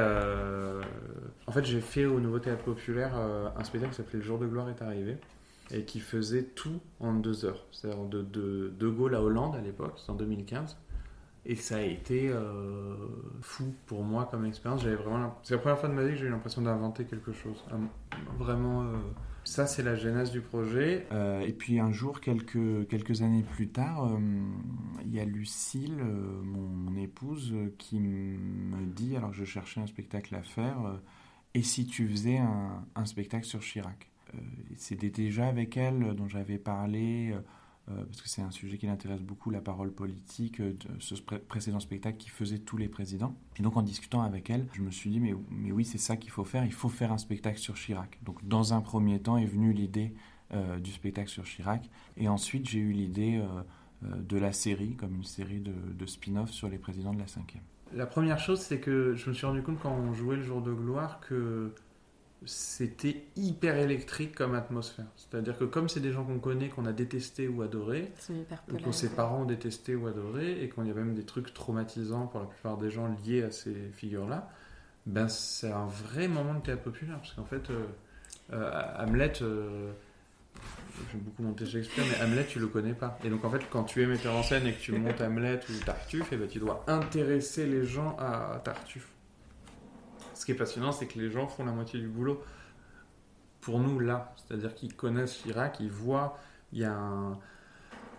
Speaker 2: en fait, j'ai fait au Nouveau Théâtre Populaire un spectacle qui s'appelait Le jour de gloire est arrivé et qui faisait tout en deux heures. C'est-à-dire de, de, de, Gaulle à Hollande à l'époque, c'est en 2015. Et ça a été euh, fou pour moi comme expérience. J'avais vraiment, c'est la première fois de ma vie que j'ai eu l'impression d'inventer quelque chose. Vraiment, euh, ça c'est la genèse du projet.
Speaker 3: Euh, et puis un jour, quelques, quelques années plus tard, il y a Lucille, mon, épouse, qui me dit, alors que je cherchais un spectacle à faire, et si tu faisais un, spectacle sur Chirac? C'était déjà avec elle dont j'avais parlé, euh, euh, parce que c'est un sujet qui l'intéresse beaucoup, la parole politique, ce précédent spectacle qui faisait tous les présidents. Et donc en discutant avec elle, je me suis dit, mais, mais oui, c'est ça qu'il faut faire, il faut faire un spectacle sur Chirac. Donc dans un premier temps est venue l'idée du spectacle sur Chirac, et ensuite j'ai eu l'idée de la série, comme une série de, de spin-off sur les présidents de la cinquième.
Speaker 2: La première chose, c'est que je me suis rendu compte quand on jouait le jour de gloire que c'était hyper électrique comme atmosphère. C'est-à-dire que comme c'est des gens qu'on connaît, qu'on a détesté ou adoré, ou que ses parents ont détesté ou adoré, et qu'il y a même des trucs traumatisants pour la plupart des gens liés à ces figures-là, ben c'est un vrai moment de théâtre populaire. Parce qu'en fait, euh, euh, Hamlet, euh, j'aime beaucoup monter Shakespeare, mais Hamlet, tu le connais pas. Et donc en fait, quand tu es metteur en scène et que tu montes Hamlet ou Tartuffe, et eh ben, tu dois intéresser les gens à Tartuffe ce qui est passionnant, c'est que les gens font la moitié du boulot pour nous là. C'est-à-dire qu'ils connaissent Chirac, ils voient, il y a un.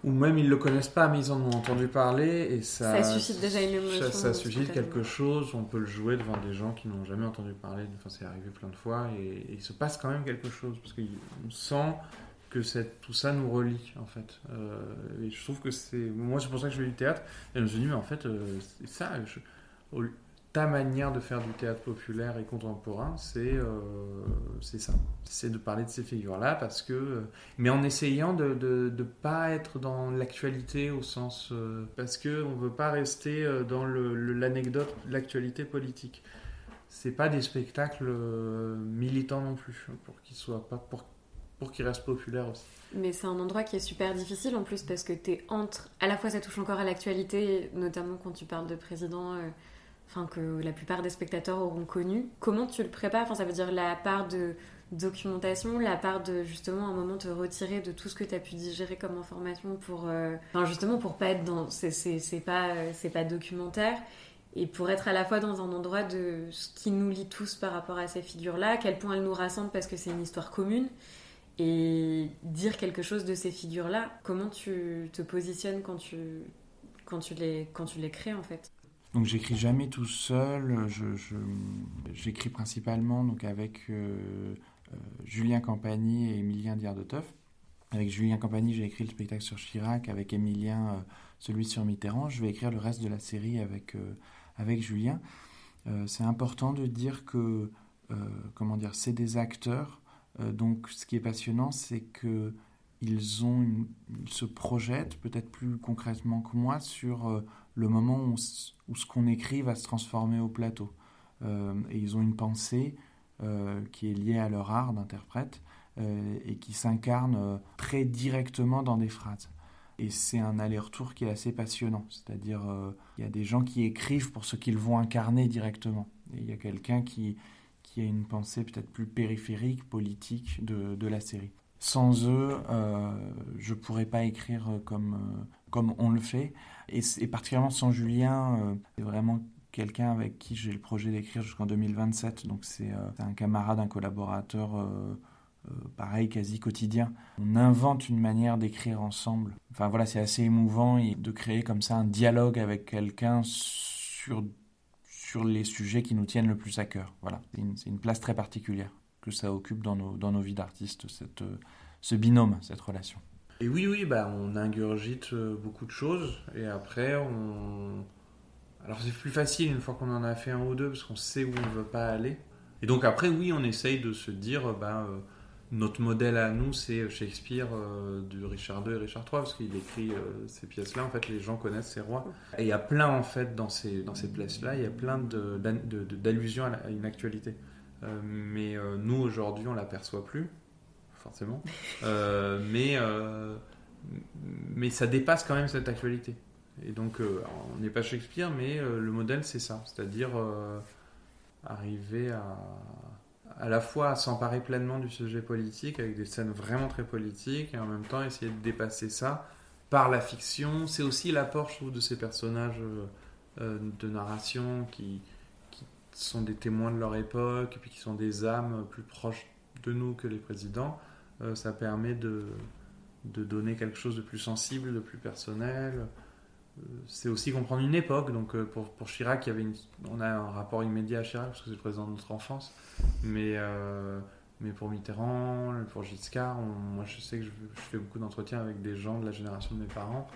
Speaker 2: Ou même ils ne le connaissent pas, mais ils en ont entendu parler et ça.
Speaker 1: Ça suscite déjà une émotion.
Speaker 2: Ça, suscite quelque chose, on peut le jouer devant des gens qui n'ont jamais entendu parler. Enfin, c'est arrivé plein de fois et, il se passe quand même quelque chose parce qu'on sent que tout ça nous relie en fait. Euh, et je trouve que c'est. Moi, c'est pour ça que je fais du théâtre. Et je me suis dit, mais en fait, euh, c'est ça ta manière de faire du théâtre populaire et contemporain, c'est euh, ça. C'est de parler de ces figures-là, parce que. Euh, mais en essayant de ne pas être dans l'actualité au sens. Euh, parce qu'on ne veut pas rester dans l'anecdote l'actualité politique. C'est pas des spectacles militants non plus, pour qu'ils. Pour, pour qu'ils restent populaires aussi.
Speaker 1: Mais c'est un endroit qui est super difficile en plus parce que tu es entre. À la fois, ça touche encore à l'actualité, notamment quand tu parles de président que la plupart des spectateurs auront connu. Comment tu le prépares? Enfin, ça veut dire la part de documentation, la part de justement un moment te retirer de tout ce que tu as pu digérer comme information pour, euh, enfin justement pour pas être dans, c'est pas c'est pas documentaire et pour être à la fois dans un endroit de ce qui nous lie tous par rapport à ces figures-là, à quel point elles nous rassemblent parce que c'est une histoire commune et dire quelque chose de ces figures-là. Comment tu te positionnes quand tu quand tu les quand tu les crées en fait?
Speaker 3: Donc j'écris jamais tout seul, j'écris principalement donc avec euh, euh, Julien Campagny et Emilien Diardoteuf. Avec Julien Campagny, j'ai écrit le spectacle sur Chirac, avec Emilien, euh, celui sur Mitterrand. Je vais écrire le reste de la série avec, avec Julien. c'est important de dire que, comment dire, c'est des acteurs. donc, ce qui est passionnant, c'est que ils, se projettent peut-être plus concrètement que moi sur le moment où, ce qu'on écrit va se transformer au plateau. et ils ont une pensée qui est liée à leur art d'interprète euh, et qui s'incarne euh, très directement dans des phrases. Et c'est un aller-retour qui est assez passionnant. C'est-à-dire, euh, il y a des gens qui écrivent pour ce qu'ils vont incarner directement. Et il y a quelqu'un qui, a une pensée peut-être plus périphérique, politique de la série. Sans eux, je ne pourrais pas écrire comme, comme on le fait. Et, particulièrement sans Julien, c'est vraiment quelqu'un avec qui j'ai le projet d'écrire jusqu'en 2027. Donc c'est un camarade, un collaborateur euh, pareil, quasi quotidien. On invente une manière d'écrire ensemble. Enfin voilà, c'est assez émouvant et de créer comme ça un dialogue avec quelqu'un sur, sur les sujets qui nous tiennent le plus à cœur. Voilà, c'est une, place très particulière que ça occupe dans nos, dans nos vies d'artistes, cette, ce binôme, cette relation.
Speaker 2: Et oui, oui, bah, on ingurgite euh, beaucoup de choses et après on... Alors c'est plus facile une fois qu'on en a fait un ou deux parce qu'on sait où on ne veut pas aller. Et donc après, oui, on essaye de se dire, bah, euh, notre modèle à nous, c'est Shakespeare euh, du Richard II et Richard III, parce qu'il écrit euh, ces pièces-là. En fait, les gens connaissent ces rois. Et il y a plein, en fait, dans ces, dans ces pièces-là, il y a plein d'allusions à, une actualité. Euh, mais nous, aujourd'hui, on l'aperçoit plus, forcément. mais, mais ça dépasse quand même cette actualité. Et donc, on n'est pas Shakespeare, mais le modèle, c'est ça. C'est-à-dire arriver à à la fois à s'emparer pleinement du sujet politique avec des scènes vraiment très politiques et en même temps essayer de dépasser ça par la fiction. C'est aussi l'apport, je trouve, de ces personnages euh, euh, de narration qui, sont des témoins de leur époque et puis qui sont des âmes plus proches de nous que les présidents. Euh, ça permet de, de donner quelque chose de plus sensible, de plus personnel c'est aussi comprendre une époque. Donc euh, pour, pour Chirac, il y avait on a un rapport immédiat à Chirac parce que c'est le président de notre enfance. Mais, euh, mais pour Mitterrand, pour Giscard, moi je sais que je, fais beaucoup d'entretiens avec des gens de la génération de mes parents.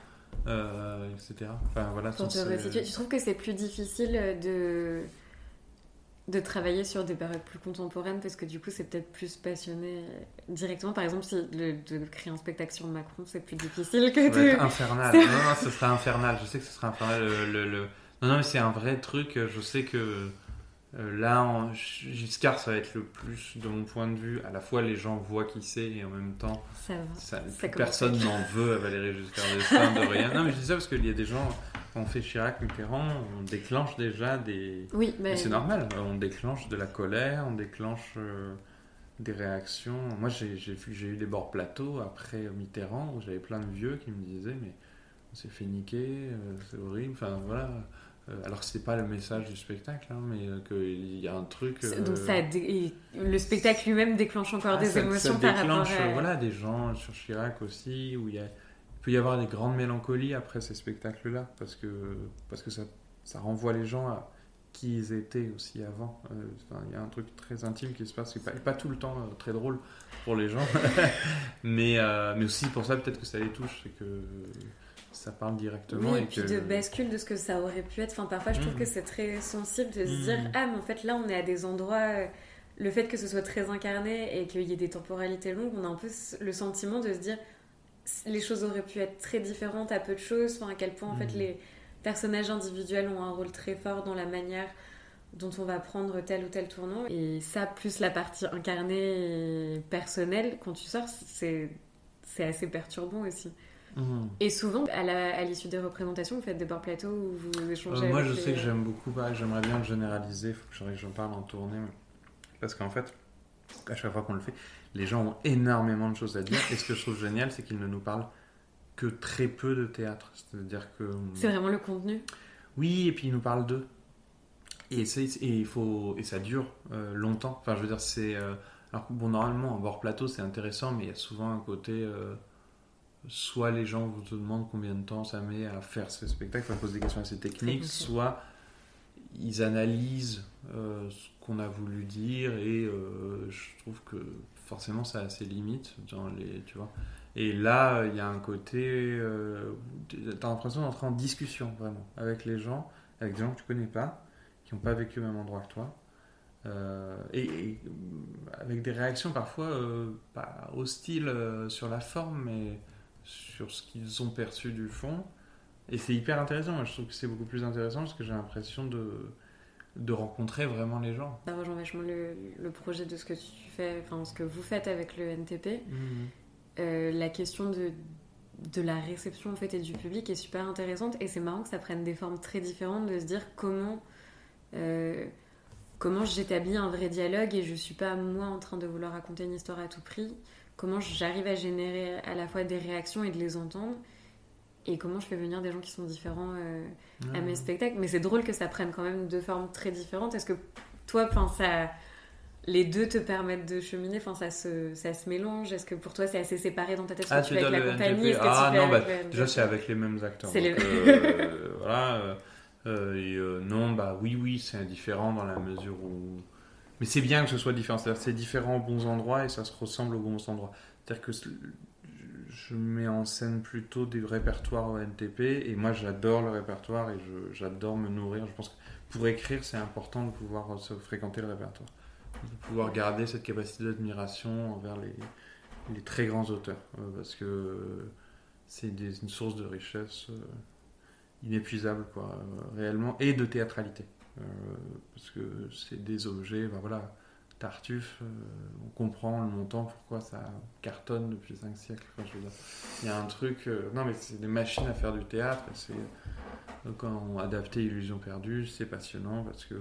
Speaker 2: Euh, etc. Enfin, voilà,
Speaker 1: pour te tu trouves que c'est plus difficile de de travailler sur des périodes plus contemporaines parce que du coup c'est peut-être plus passionné directement. Par exemple si de créer un spectacle sur Macron c'est plus difficile que
Speaker 2: de infernal. Non, non ce serait infernal. Je sais que ce serait infernal le, non non mais c'est un vrai truc. Je sais que euh, là en Giscard ça va être le plus de mon point de vue à la fois les gens voient qui c'est et en même temps
Speaker 1: ça,
Speaker 2: personne n'en veut à Valérie Giscard d'Estaing de rien. Non mais je dis ça parce qu'il y a des gens on fait Chirac, Mitterrand, on déclenche déjà des.
Speaker 1: Oui, mais.
Speaker 2: c'est normal, on déclenche de la colère, on déclenche euh, des réactions. Moi, j'ai, eu des bords plateaux après Mitterrand où j'avais plein de vieux qui me disaient Mais on s'est fait niquer, euh, c'est horrible. Enfin, voilà. Euh, alors, c'est pas le message du spectacle, hein, mais qu'il y a un truc.
Speaker 1: Donc, ça le spectacle lui-même déclenche encore ah, des émotions par rapport
Speaker 2: à. Voilà, des gens sur Chirac aussi, où il y a peut y avoir des grandes mélancolies après ces spectacles-là, parce que, parce que ça, ça renvoie les gens à qui ils étaient aussi avant. Euh, il y a un truc très intime qui se passe, et pas, pas tout le temps euh, très drôle pour les gens, mais, euh, mais aussi pour ça peut-être que ça les touche, c'est que ça parle directement.
Speaker 1: et, puis de bascule de ce que ça aurait pu être. Enfin, parfois, je trouve mmh. que c'est très sensible de se dire mmh. Ah, mais en fait, là, on est à des endroits. Le fait que ce soit très incarné et qu'il y ait des temporalités longues, on a un peu le sentiment de se dire les choses auraient pu être très différentes à peu de choses, enfin, à quel point en fait mm. les personnages individuels ont un rôle très fort dans la manière dont on va prendre tel ou tel tournant. Et ça, plus la partie incarnée et personnelle, quand tu sors, c'est assez perturbant aussi. Mm. Et souvent, à l'issue des représentations, vous faites des bords plateaux où vous échangez.
Speaker 2: Euh, moi, je sais que j'aime beaucoup, j'aimerais bien le généraliser, il faut que j'en parle en tournée. Parce qu'en fait, à chaque fois qu'on le fait, les gens ont énormément de choses à dire. Et ce que je trouve génial, c'est qu'ils ne nous parlent que très peu de théâtre. C'est-à-dire que.
Speaker 1: C'est vraiment le contenu
Speaker 2: Oui, et puis ils nous parlent d'eux. Et, et, il faut, et ça dure euh, longtemps. Enfin, je veux dire, c'est. Euh, alors, bon, normalement, en bord plateau, c'est intéressant, mais il y a souvent un côté. Euh, soit les gens vous demandent combien de temps ça met à faire ce spectacle, enfin, posent des questions assez techniques, soit ils analysent ce qu'on a voulu dire, et je trouve que forcément ça a ses limites dans les tu vois et là il y a un côté euh, tu as l'impression d'entrer en discussion vraiment avec les gens avec des gens que tu connais pas qui n'ont pas vécu au même endroit que toi. et, avec des réactions parfois pas hostiles sur la forme, mais sur ce qu'ils ont perçu du fond. Et c'est hyper intéressant. je trouve que c'est beaucoup plus intéressant parce que j'ai l'impression de, de rencontrer vraiment les gens.
Speaker 1: Ça rejoint vachement le, le, projet de ce que tu fais, enfin ce que vous faites avec le NTP. Mmh. Euh, la question de, de la réception en fait et du public est super intéressante et c'est marrant que ça prenne des formes très différentes de se dire comment euh, comment j'établis un vrai dialogue et je suis pas moi en train de vouloir raconter une histoire à tout prix comment j'arrive à générer à la fois des réactions et de les entendre et comment je fais venir des gens qui sont différents euh, à mes spectacles. Mais c'est drôle que ça prenne quand même deux formes très différentes. Est-ce que toi, ça, les deux te permettent de cheminer? Enfin, ça se, ça se mélange? Est-ce que pour toi, c'est assez séparé dans ta tête?
Speaker 2: Ah,
Speaker 1: tu fais avec la compagnie?
Speaker 2: Ah non, bah, déjà, c'est avec les mêmes acteurs. Les... Euh, voilà. Euh, non, bah oui, oui, c'est différent dans la mesure où mais c'est bien que ce soit différent. C'est-à-dire c'est différent aux bons endroits et ça se ressemble aux bons endroits. C'est-à-dire que je mets en scène plutôt des répertoires au NTP et moi j'adore le répertoire et j'adore me nourrir. Je pense que pour écrire, c'est important de pouvoir se fréquenter le répertoire. De pouvoir garder cette capacité d'admiration envers les, très grands auteurs. Euh, parce que c'est une source de richesse euh, inépuisable, quoi, euh, réellement, et de théâtralité. Euh, parce que c'est des objets, ben voilà, Tartuffe, euh, on comprend le montant, pourquoi ça cartonne depuis 5 siècles. il y a un truc, euh, non mais c'est des machines à faire du théâtre, c'est quand on adapté Illusion perdue, c'est passionnant parce que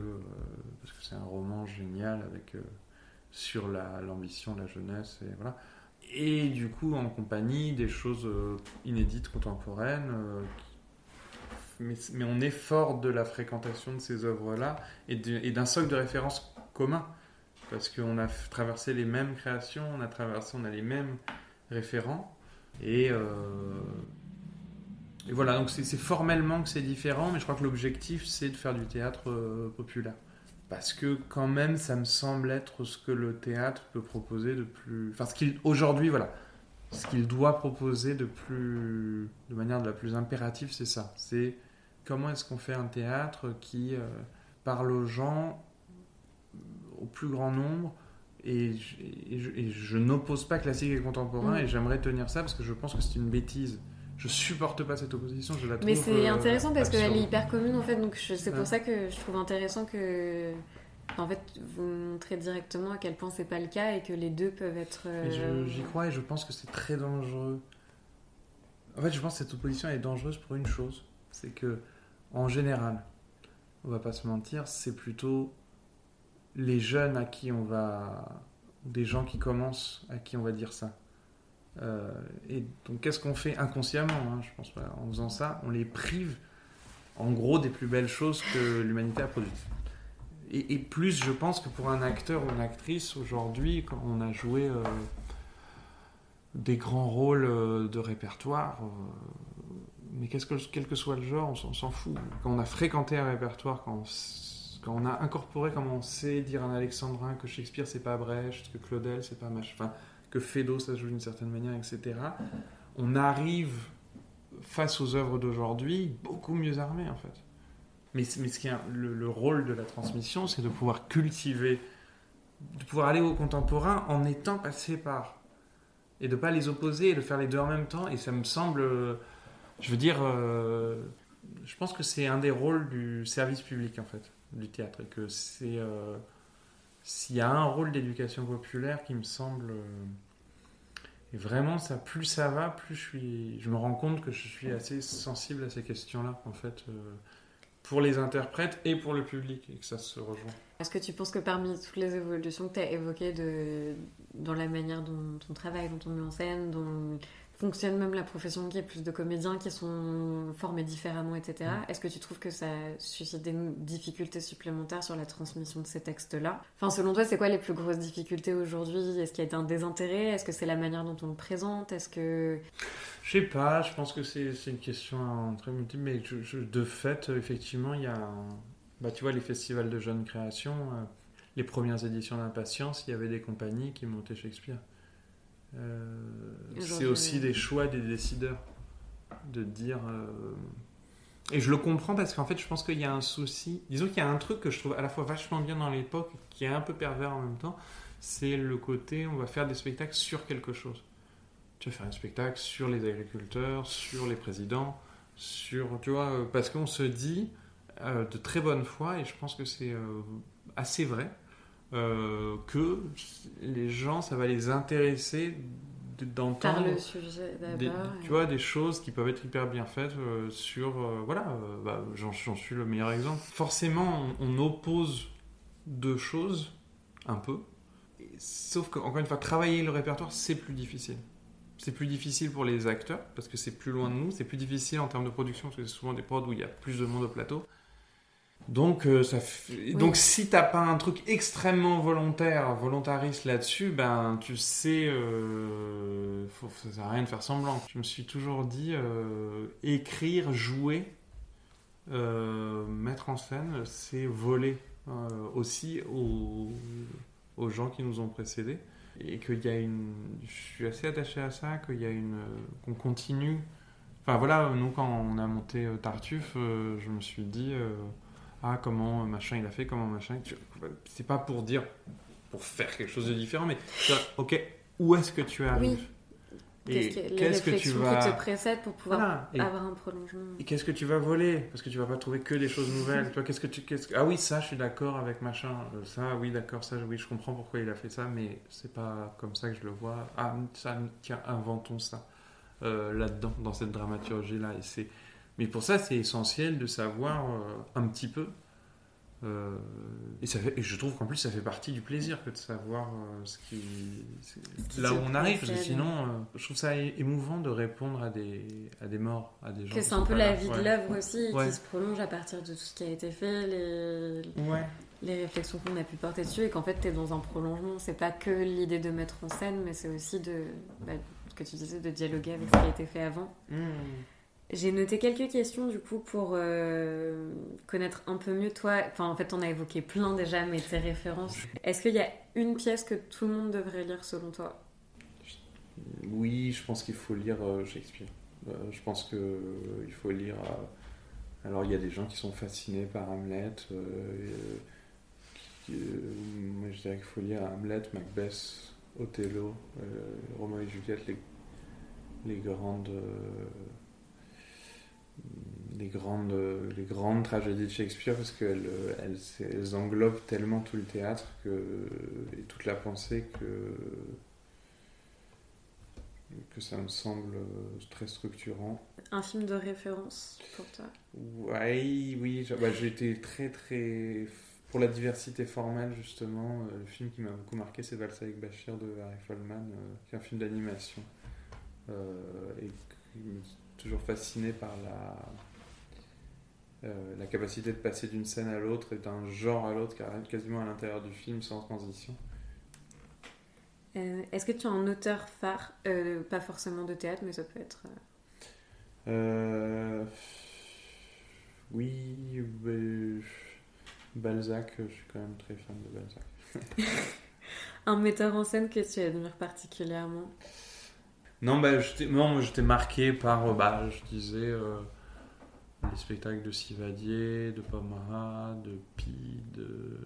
Speaker 2: parce que c'est un roman génial avec sur l'ambition, la, jeunesse et voilà. Et du coup en compagnie des choses inédites contemporaines mais, on est fort de la fréquentation de ces œuvres-là et d'un socle de référence commun. Parce qu'on a traversé les mêmes créations, on a traversé, on a les mêmes référents. Et, euh, voilà, donc c'est formellement que c'est différent, mais je crois que l'objectif, c'est de faire du théâtre euh, populaire. Parce que quand même, ça me semble être ce que le théâtre peut proposer de plus... Enfin, ce qu'il... Aujourd'hui, voilà ce qu'il doit proposer de plus de manière de la plus impérative c'est ça c'est comment est-ce qu'on fait un théâtre qui euh, parle aux gens au plus grand nombre et, je, n'oppose pas classique et contemporain mm. et j'aimerais tenir ça parce que je pense que c'est une bêtise je supporte pas cette opposition je la trouve
Speaker 1: mais c'est euh, intéressant parce qu'elle est hyper commune en fait donc c'est pour ça que je trouve intéressant que en fait, vous montrez directement à quel point c'est pas le cas et que les deux peuvent être.
Speaker 2: Euh, j'y crois et je pense que c'est très dangereux. En fait, je pense que cette opposition est dangereuse pour une chose c'est que, en général, on va pas se mentir, c'est plutôt les jeunes à qui on va. des gens qui commencent à qui on va dire ça. Euh, et donc, qu'est-ce qu'on fait inconsciemment hein, Je pense pas. En faisant ça, on les prive, en gros, des plus belles choses que l'humanité a produites et, plus, je pense que pour un acteur ou une actrice, aujourd'hui, quand on a joué euh, des grands rôles euh, de répertoire, mais qu'est-ce que, quel que soit le genre, on, s'en fout. Quand on a fréquenté un répertoire, quand on, quand on, a incorporé, comme on sait dire un alexandrin, que Shakespeare c'est pas Brecht, que Claudel c'est pas Mach, enfin, que Feydeau ça joue d'une certaine manière, etc., on arrive face aux œuvres d'aujourd'hui beaucoup mieux armé en fait. Mais, ce qui est le, rôle de la transmission, c'est de pouvoir cultiver, de pouvoir aller au contemporain en étant passé par. Et de pas les opposer et de faire les deux en même temps. Et ça me semble. Je veux dire. Euh, je pense que c'est un des rôles du service public, en fait, du théâtre. Et que c'est. Euh, s'il y a un rôle d'éducation populaire qui me semble. Euh, et vraiment, ça, plus ça va, plus je suis. Je me rends compte que je suis assez sensible à ces questions-là, en fait pour les interprètes et pour le public et que ça se rejoint.
Speaker 1: Est-ce que tu penses que parmi toutes les évolutions que tu as évoquées de, dans la manière dont on travaille, dont on met en scène, dont fonctionne même la profession qui est plus de comédiens qui sont formés différemment, etc. Mm. Est-ce que tu trouves que ça suscite des difficultés supplémentaires sur la transmission de ces textes-là? Enfin, selon toi, c'est quoi les plus grosses difficultés aujourd'hui? Est-ce qu'il y a un désintérêt? Est-ce que c'est la manière dont on le présente? Est-ce que...
Speaker 2: Je sais pas, je pense que c'est une question très multiple, mais de fait, effectivement, il y a... Bah, tu vois, les festivals de jeunes créations, euh, les premières éditions d'Impatience, il y avait des compagnies qui montaient Shakespeare. Euh, c'est aussi des choix des décideurs de dire. Euh, Et je le comprends parce qu'en fait, je pense qu'il y a un souci. Disons qu'il y a un truc que je trouve à la fois vachement bien dans l'époque, qui est un peu pervers en même temps, c'est le côté on va faire des spectacles sur quelque chose. Tu vas faire un spectacle sur les agriculteurs, sur les présidents, sur. Tu vois, euh, parce qu'on se dit euh, de très bonne foi, et je pense que c'est euh, assez vrai, euh, que les gens, ça va les intéresser d'entendre
Speaker 1: le sujet
Speaker 2: des, tu vois, des choses qui peuvent être hyper bien faites euh, sur. euh, voilà, euh, bah, j'en j'en suis le meilleur exemple. Forcément, on, on oppose deux choses, un peu. Et- sauf que, encore une fois, travailler le répertoire, c'est plus difficile. C'est plus difficile pour les acteurs, parce que c'est plus loin de nous. C'est plus difficile en termes de production, parce que c'est souvent des prods où il y a plus de monde au plateau. Donc, euh, ça Donc si t'as pas un truc extrêmement volontaire, volontariste là-dessus, ben tu sais, euh, faut, ça sert à rien de faire semblant. Je me suis toujours dit, euh, écrire, jouer, euh, mettre en scène, c'est voler aussi aux, aux gens qui nous ont précédés. Et qu'il y a une... Je suis assez attaché à ça, qu'il y a une... qu'on continue. Enfin voilà, nous quand on a monté Tartuffe, je me suis dit... euh, ah comment machin il a fait, comment machin. tu- C'est pas pour dire, pour faire quelque chose de différent, mais ok, où est-ce que tu arrives
Speaker 1: Qu'est-ce que, les réflexions qui te précèdent pour pouvoir
Speaker 2: Voilà.
Speaker 1: Avoir un prolongement.
Speaker 2: et qu'est-ce que tu vas voler? Parce que tu vas pas trouver que des choses nouvelles. Toi, qu'est-ce que tu qu'est-ce que- Ah oui, ça, je suis d'accord avec machin. Euh, Ça, oui, d'accord, ça, oui, je comprends pourquoi il a fait ça, mais c'est pas comme ça que je le vois. Ah, ça, tiens, inventons ça euh, là-dedans, dans cette dramaturgie-là. Et c'est, mais pour ça, c'est essentiel de savoir euh, un petit peu. Euh, et, ça fait, et je trouve qu'en plus, ça fait partie du plaisir que de savoir euh, ce qui, c'est-
Speaker 1: qui
Speaker 2: là où on arrive. Parce que sinon, euh, je trouve ça émouvant de répondre à des, à des morts, à des gens.
Speaker 1: Que c'est un peu la vie
Speaker 2: Ouais.
Speaker 1: de l'œuvre aussi,
Speaker 2: Ouais.
Speaker 1: qui se prolonge à partir de tout ce qui a été fait, les,
Speaker 2: Ouais.
Speaker 1: les réflexions qu'on a pu porter dessus, et qu'en fait, tu es dans un prolongement. C'est pas que l'idée de mettre en scène, mais c'est aussi de, bah, ce que tu disais, de dialoguer avec ce qui a été fait avant.
Speaker 2: Mmh.
Speaker 1: J'ai noté quelques questions du coup pour euh, connaître un peu mieux toi. Enfin, en fait, on a évoqué plein déjà, mais tes références. Est-ce qu'il y a une pièce que tout le monde devrait lire selon toi?
Speaker 2: Oui, je pense qu'il faut lire euh, Shakespeare. Euh, je pense que il faut lire. alors, il y a des gens qui sont fascinés par Hamlet. qui- moi, je dirais qu'il faut lire Hamlet, Macbeth, Othello, Roméo et Juliette, les, les grandes. Les grandes, les grandes tragédies de Shakespeare parce qu'elles elles, elles englobent tellement tout le théâtre que, et toute la pensée que, que ça me semble très structurant.
Speaker 1: Un film de référence pour toi?
Speaker 2: Ouais, oui, j'ai bah, j'ai été très très. Pour la diversité formelle, justement, euh, le film qui m'a beaucoup marqué, c'est Valsa avec Bachir de Harry Feldman, euh, qui est un film d'animation. Euh, et toujours fasciné par la. euh, la capacité de passer d'une scène à l'autre et d'un genre à l'autre, quasiment à l'intérieur du film, sans transition.
Speaker 1: Euh, Est-ce que tu as un auteur phare? Euh, Pas forcément de théâtre, mais ça peut être.
Speaker 2: Oui, Balzac, je suis quand même très fan de Balzac.
Speaker 1: Un metteur en scène que tu admires particulièrement?
Speaker 2: Non, bah, j'étais, moi j'étais marqué par, euh, bah, je disais, euh, les spectacles de Sivadier, de Pomara, de Pi, de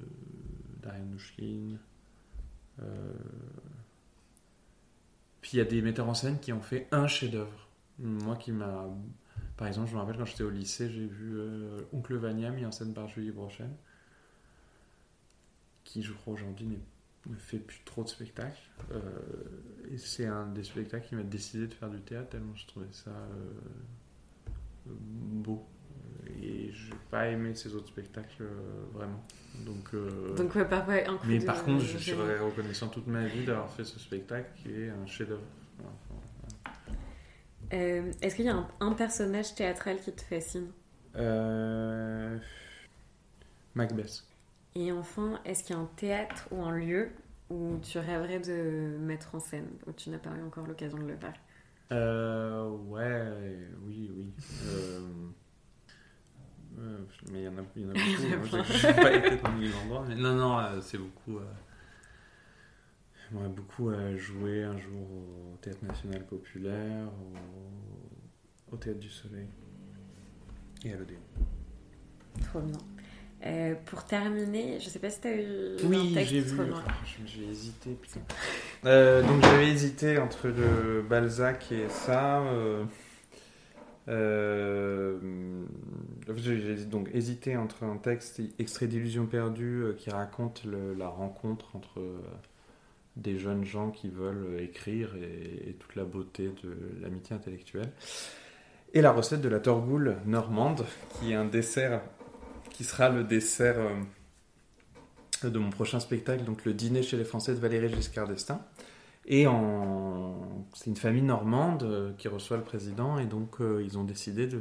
Speaker 2: d'Ariane Nouchkine. Euh, Puis il y a des metteurs en scène qui ont fait un chef-d'œuvre. Moi qui m'a. Par exemple, je me rappelle quand j'étais au lycée, j'ai vu euh, Oncle Vania mis en scène par Julie Brochen, qui je crois aujourd'hui n'est ne fait plus trop de spectacles. Euh, et c'est un des spectacles qui m'a décidé de faire du théâtre tellement je trouvais ça euh, beau. Et je n'ai pas aimé ces autres spectacles euh, vraiment. Donc,
Speaker 1: Donc, ouais, parfois, un coup
Speaker 2: mais
Speaker 1: de-
Speaker 2: par contre, je serais reconnaissant toute ma vie d'avoir fait ce spectacle qui est un chef-d'œuvre. Enfin,
Speaker 1: Est-ce qu'il y a un, un personnage théâtral qui te fascine?
Speaker 2: Macbeth.
Speaker 1: Et enfin, est-ce qu'il y a un théâtre ou un lieu où tu rêverais de mettre en scène, où tu n'as pas eu encore l'occasion de le faire?
Speaker 2: Euh, ouais, oui, oui. Euh, euh, mais il y en a, y en beaucoup. hein. J'ai j'ai pas été dans mille endroits. Mais non, non, euh, c'est beaucoup. Euh, J'aimerais beaucoup jouer un jour au Théâtre National Populaire, au, au Théâtre du Soleil. Et à l'Odéon.
Speaker 1: Trop bien. Euh, pour terminer, je sais pas si tu as eu
Speaker 2: Oui,
Speaker 1: un texte
Speaker 2: j'ai vu. J'ai hésité. putain. Euh, donc j'avais hésité entre le Balzac et ça. euh, j'ai donc hésité entre un texte extrait d'Illusion perdue qui raconte le- la rencontre entre des jeunes gens qui veulent écrire et, et toute la beauté de l'amitié intellectuelle. Et la recette de la torgoule normande, qui est un dessert qui sera le dessert euh, de mon prochain spectacle, donc le dîner chez les Français de Valérie Giscard d'Estaing. Et c'est une famille normande euh, qui reçoit le président, et donc euh, ils ont décidé de,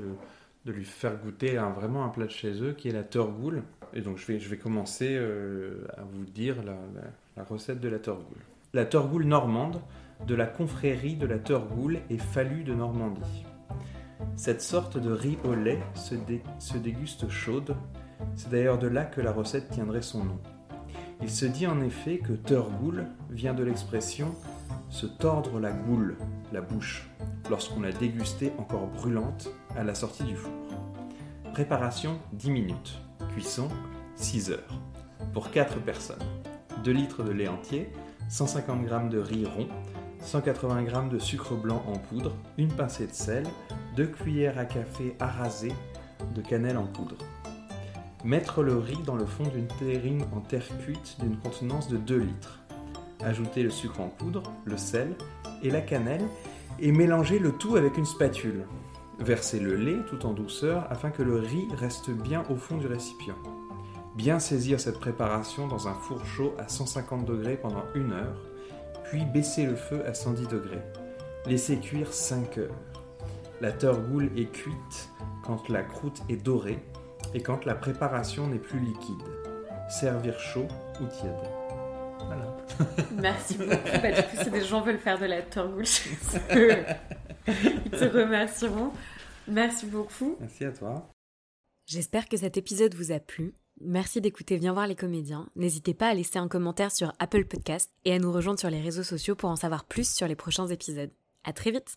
Speaker 2: lui faire goûter vraiment un plat de chez eux, qui est la torgoule. Et donc je vais, commencer à vous dire la, recette de la torgoule. La torgoule normande de la confrérie de la torgoule et fallu de Normandie. Cette sorte de riz au lait se déguste chaude, c'est d'ailleurs de là que la recette tiendrait son nom. Il se dit en effet que Turgoule vient de l'expression se tordre la goule, la bouche, lorsqu'on l'a dégustée encore brûlante à la sortie du four. Préparation 10 minutes. Cuisson 6 heures. Pour 4 personnes. 2 litres de lait entier, 150 g de riz rond, 180 g de sucre blanc en poudre, une pincée de sel, 2 cuillères à café arasées de cannelle en poudre. Mettre le riz dans le fond d'une terrine en terre cuite d'une contenance de 2 litres. Ajouter le sucre en poudre, le sel et la cannelle et mélanger le tout avec une spatule. Verser le lait tout en douceur afin que le riz reste bien au fond du récipient. Bien saisir cette préparation dans un four chaud à 150 degrés pendant une heure, puis baisser le feu à 110 degrés. Laisser cuire 5 heures. La torgoule est cuite quand la croûte est dorée et quand la préparation n'est plus liquide. Servir chaud ou tiède. Voilà.
Speaker 1: Merci beaucoup. Bah, du coup, si des gens veulent faire de la eux, ils te remercieront. Merci beaucoup.
Speaker 2: Merci à toi.
Speaker 1: J'espère que cet épisode vous a plu. Merci d'écouter Viens voir les comédiens. N'hésitez pas à laisser un commentaire sur Apple Podcast et à nous rejoindre sur les réseaux sociaux pour en savoir plus sur les prochains épisodes. À très vite!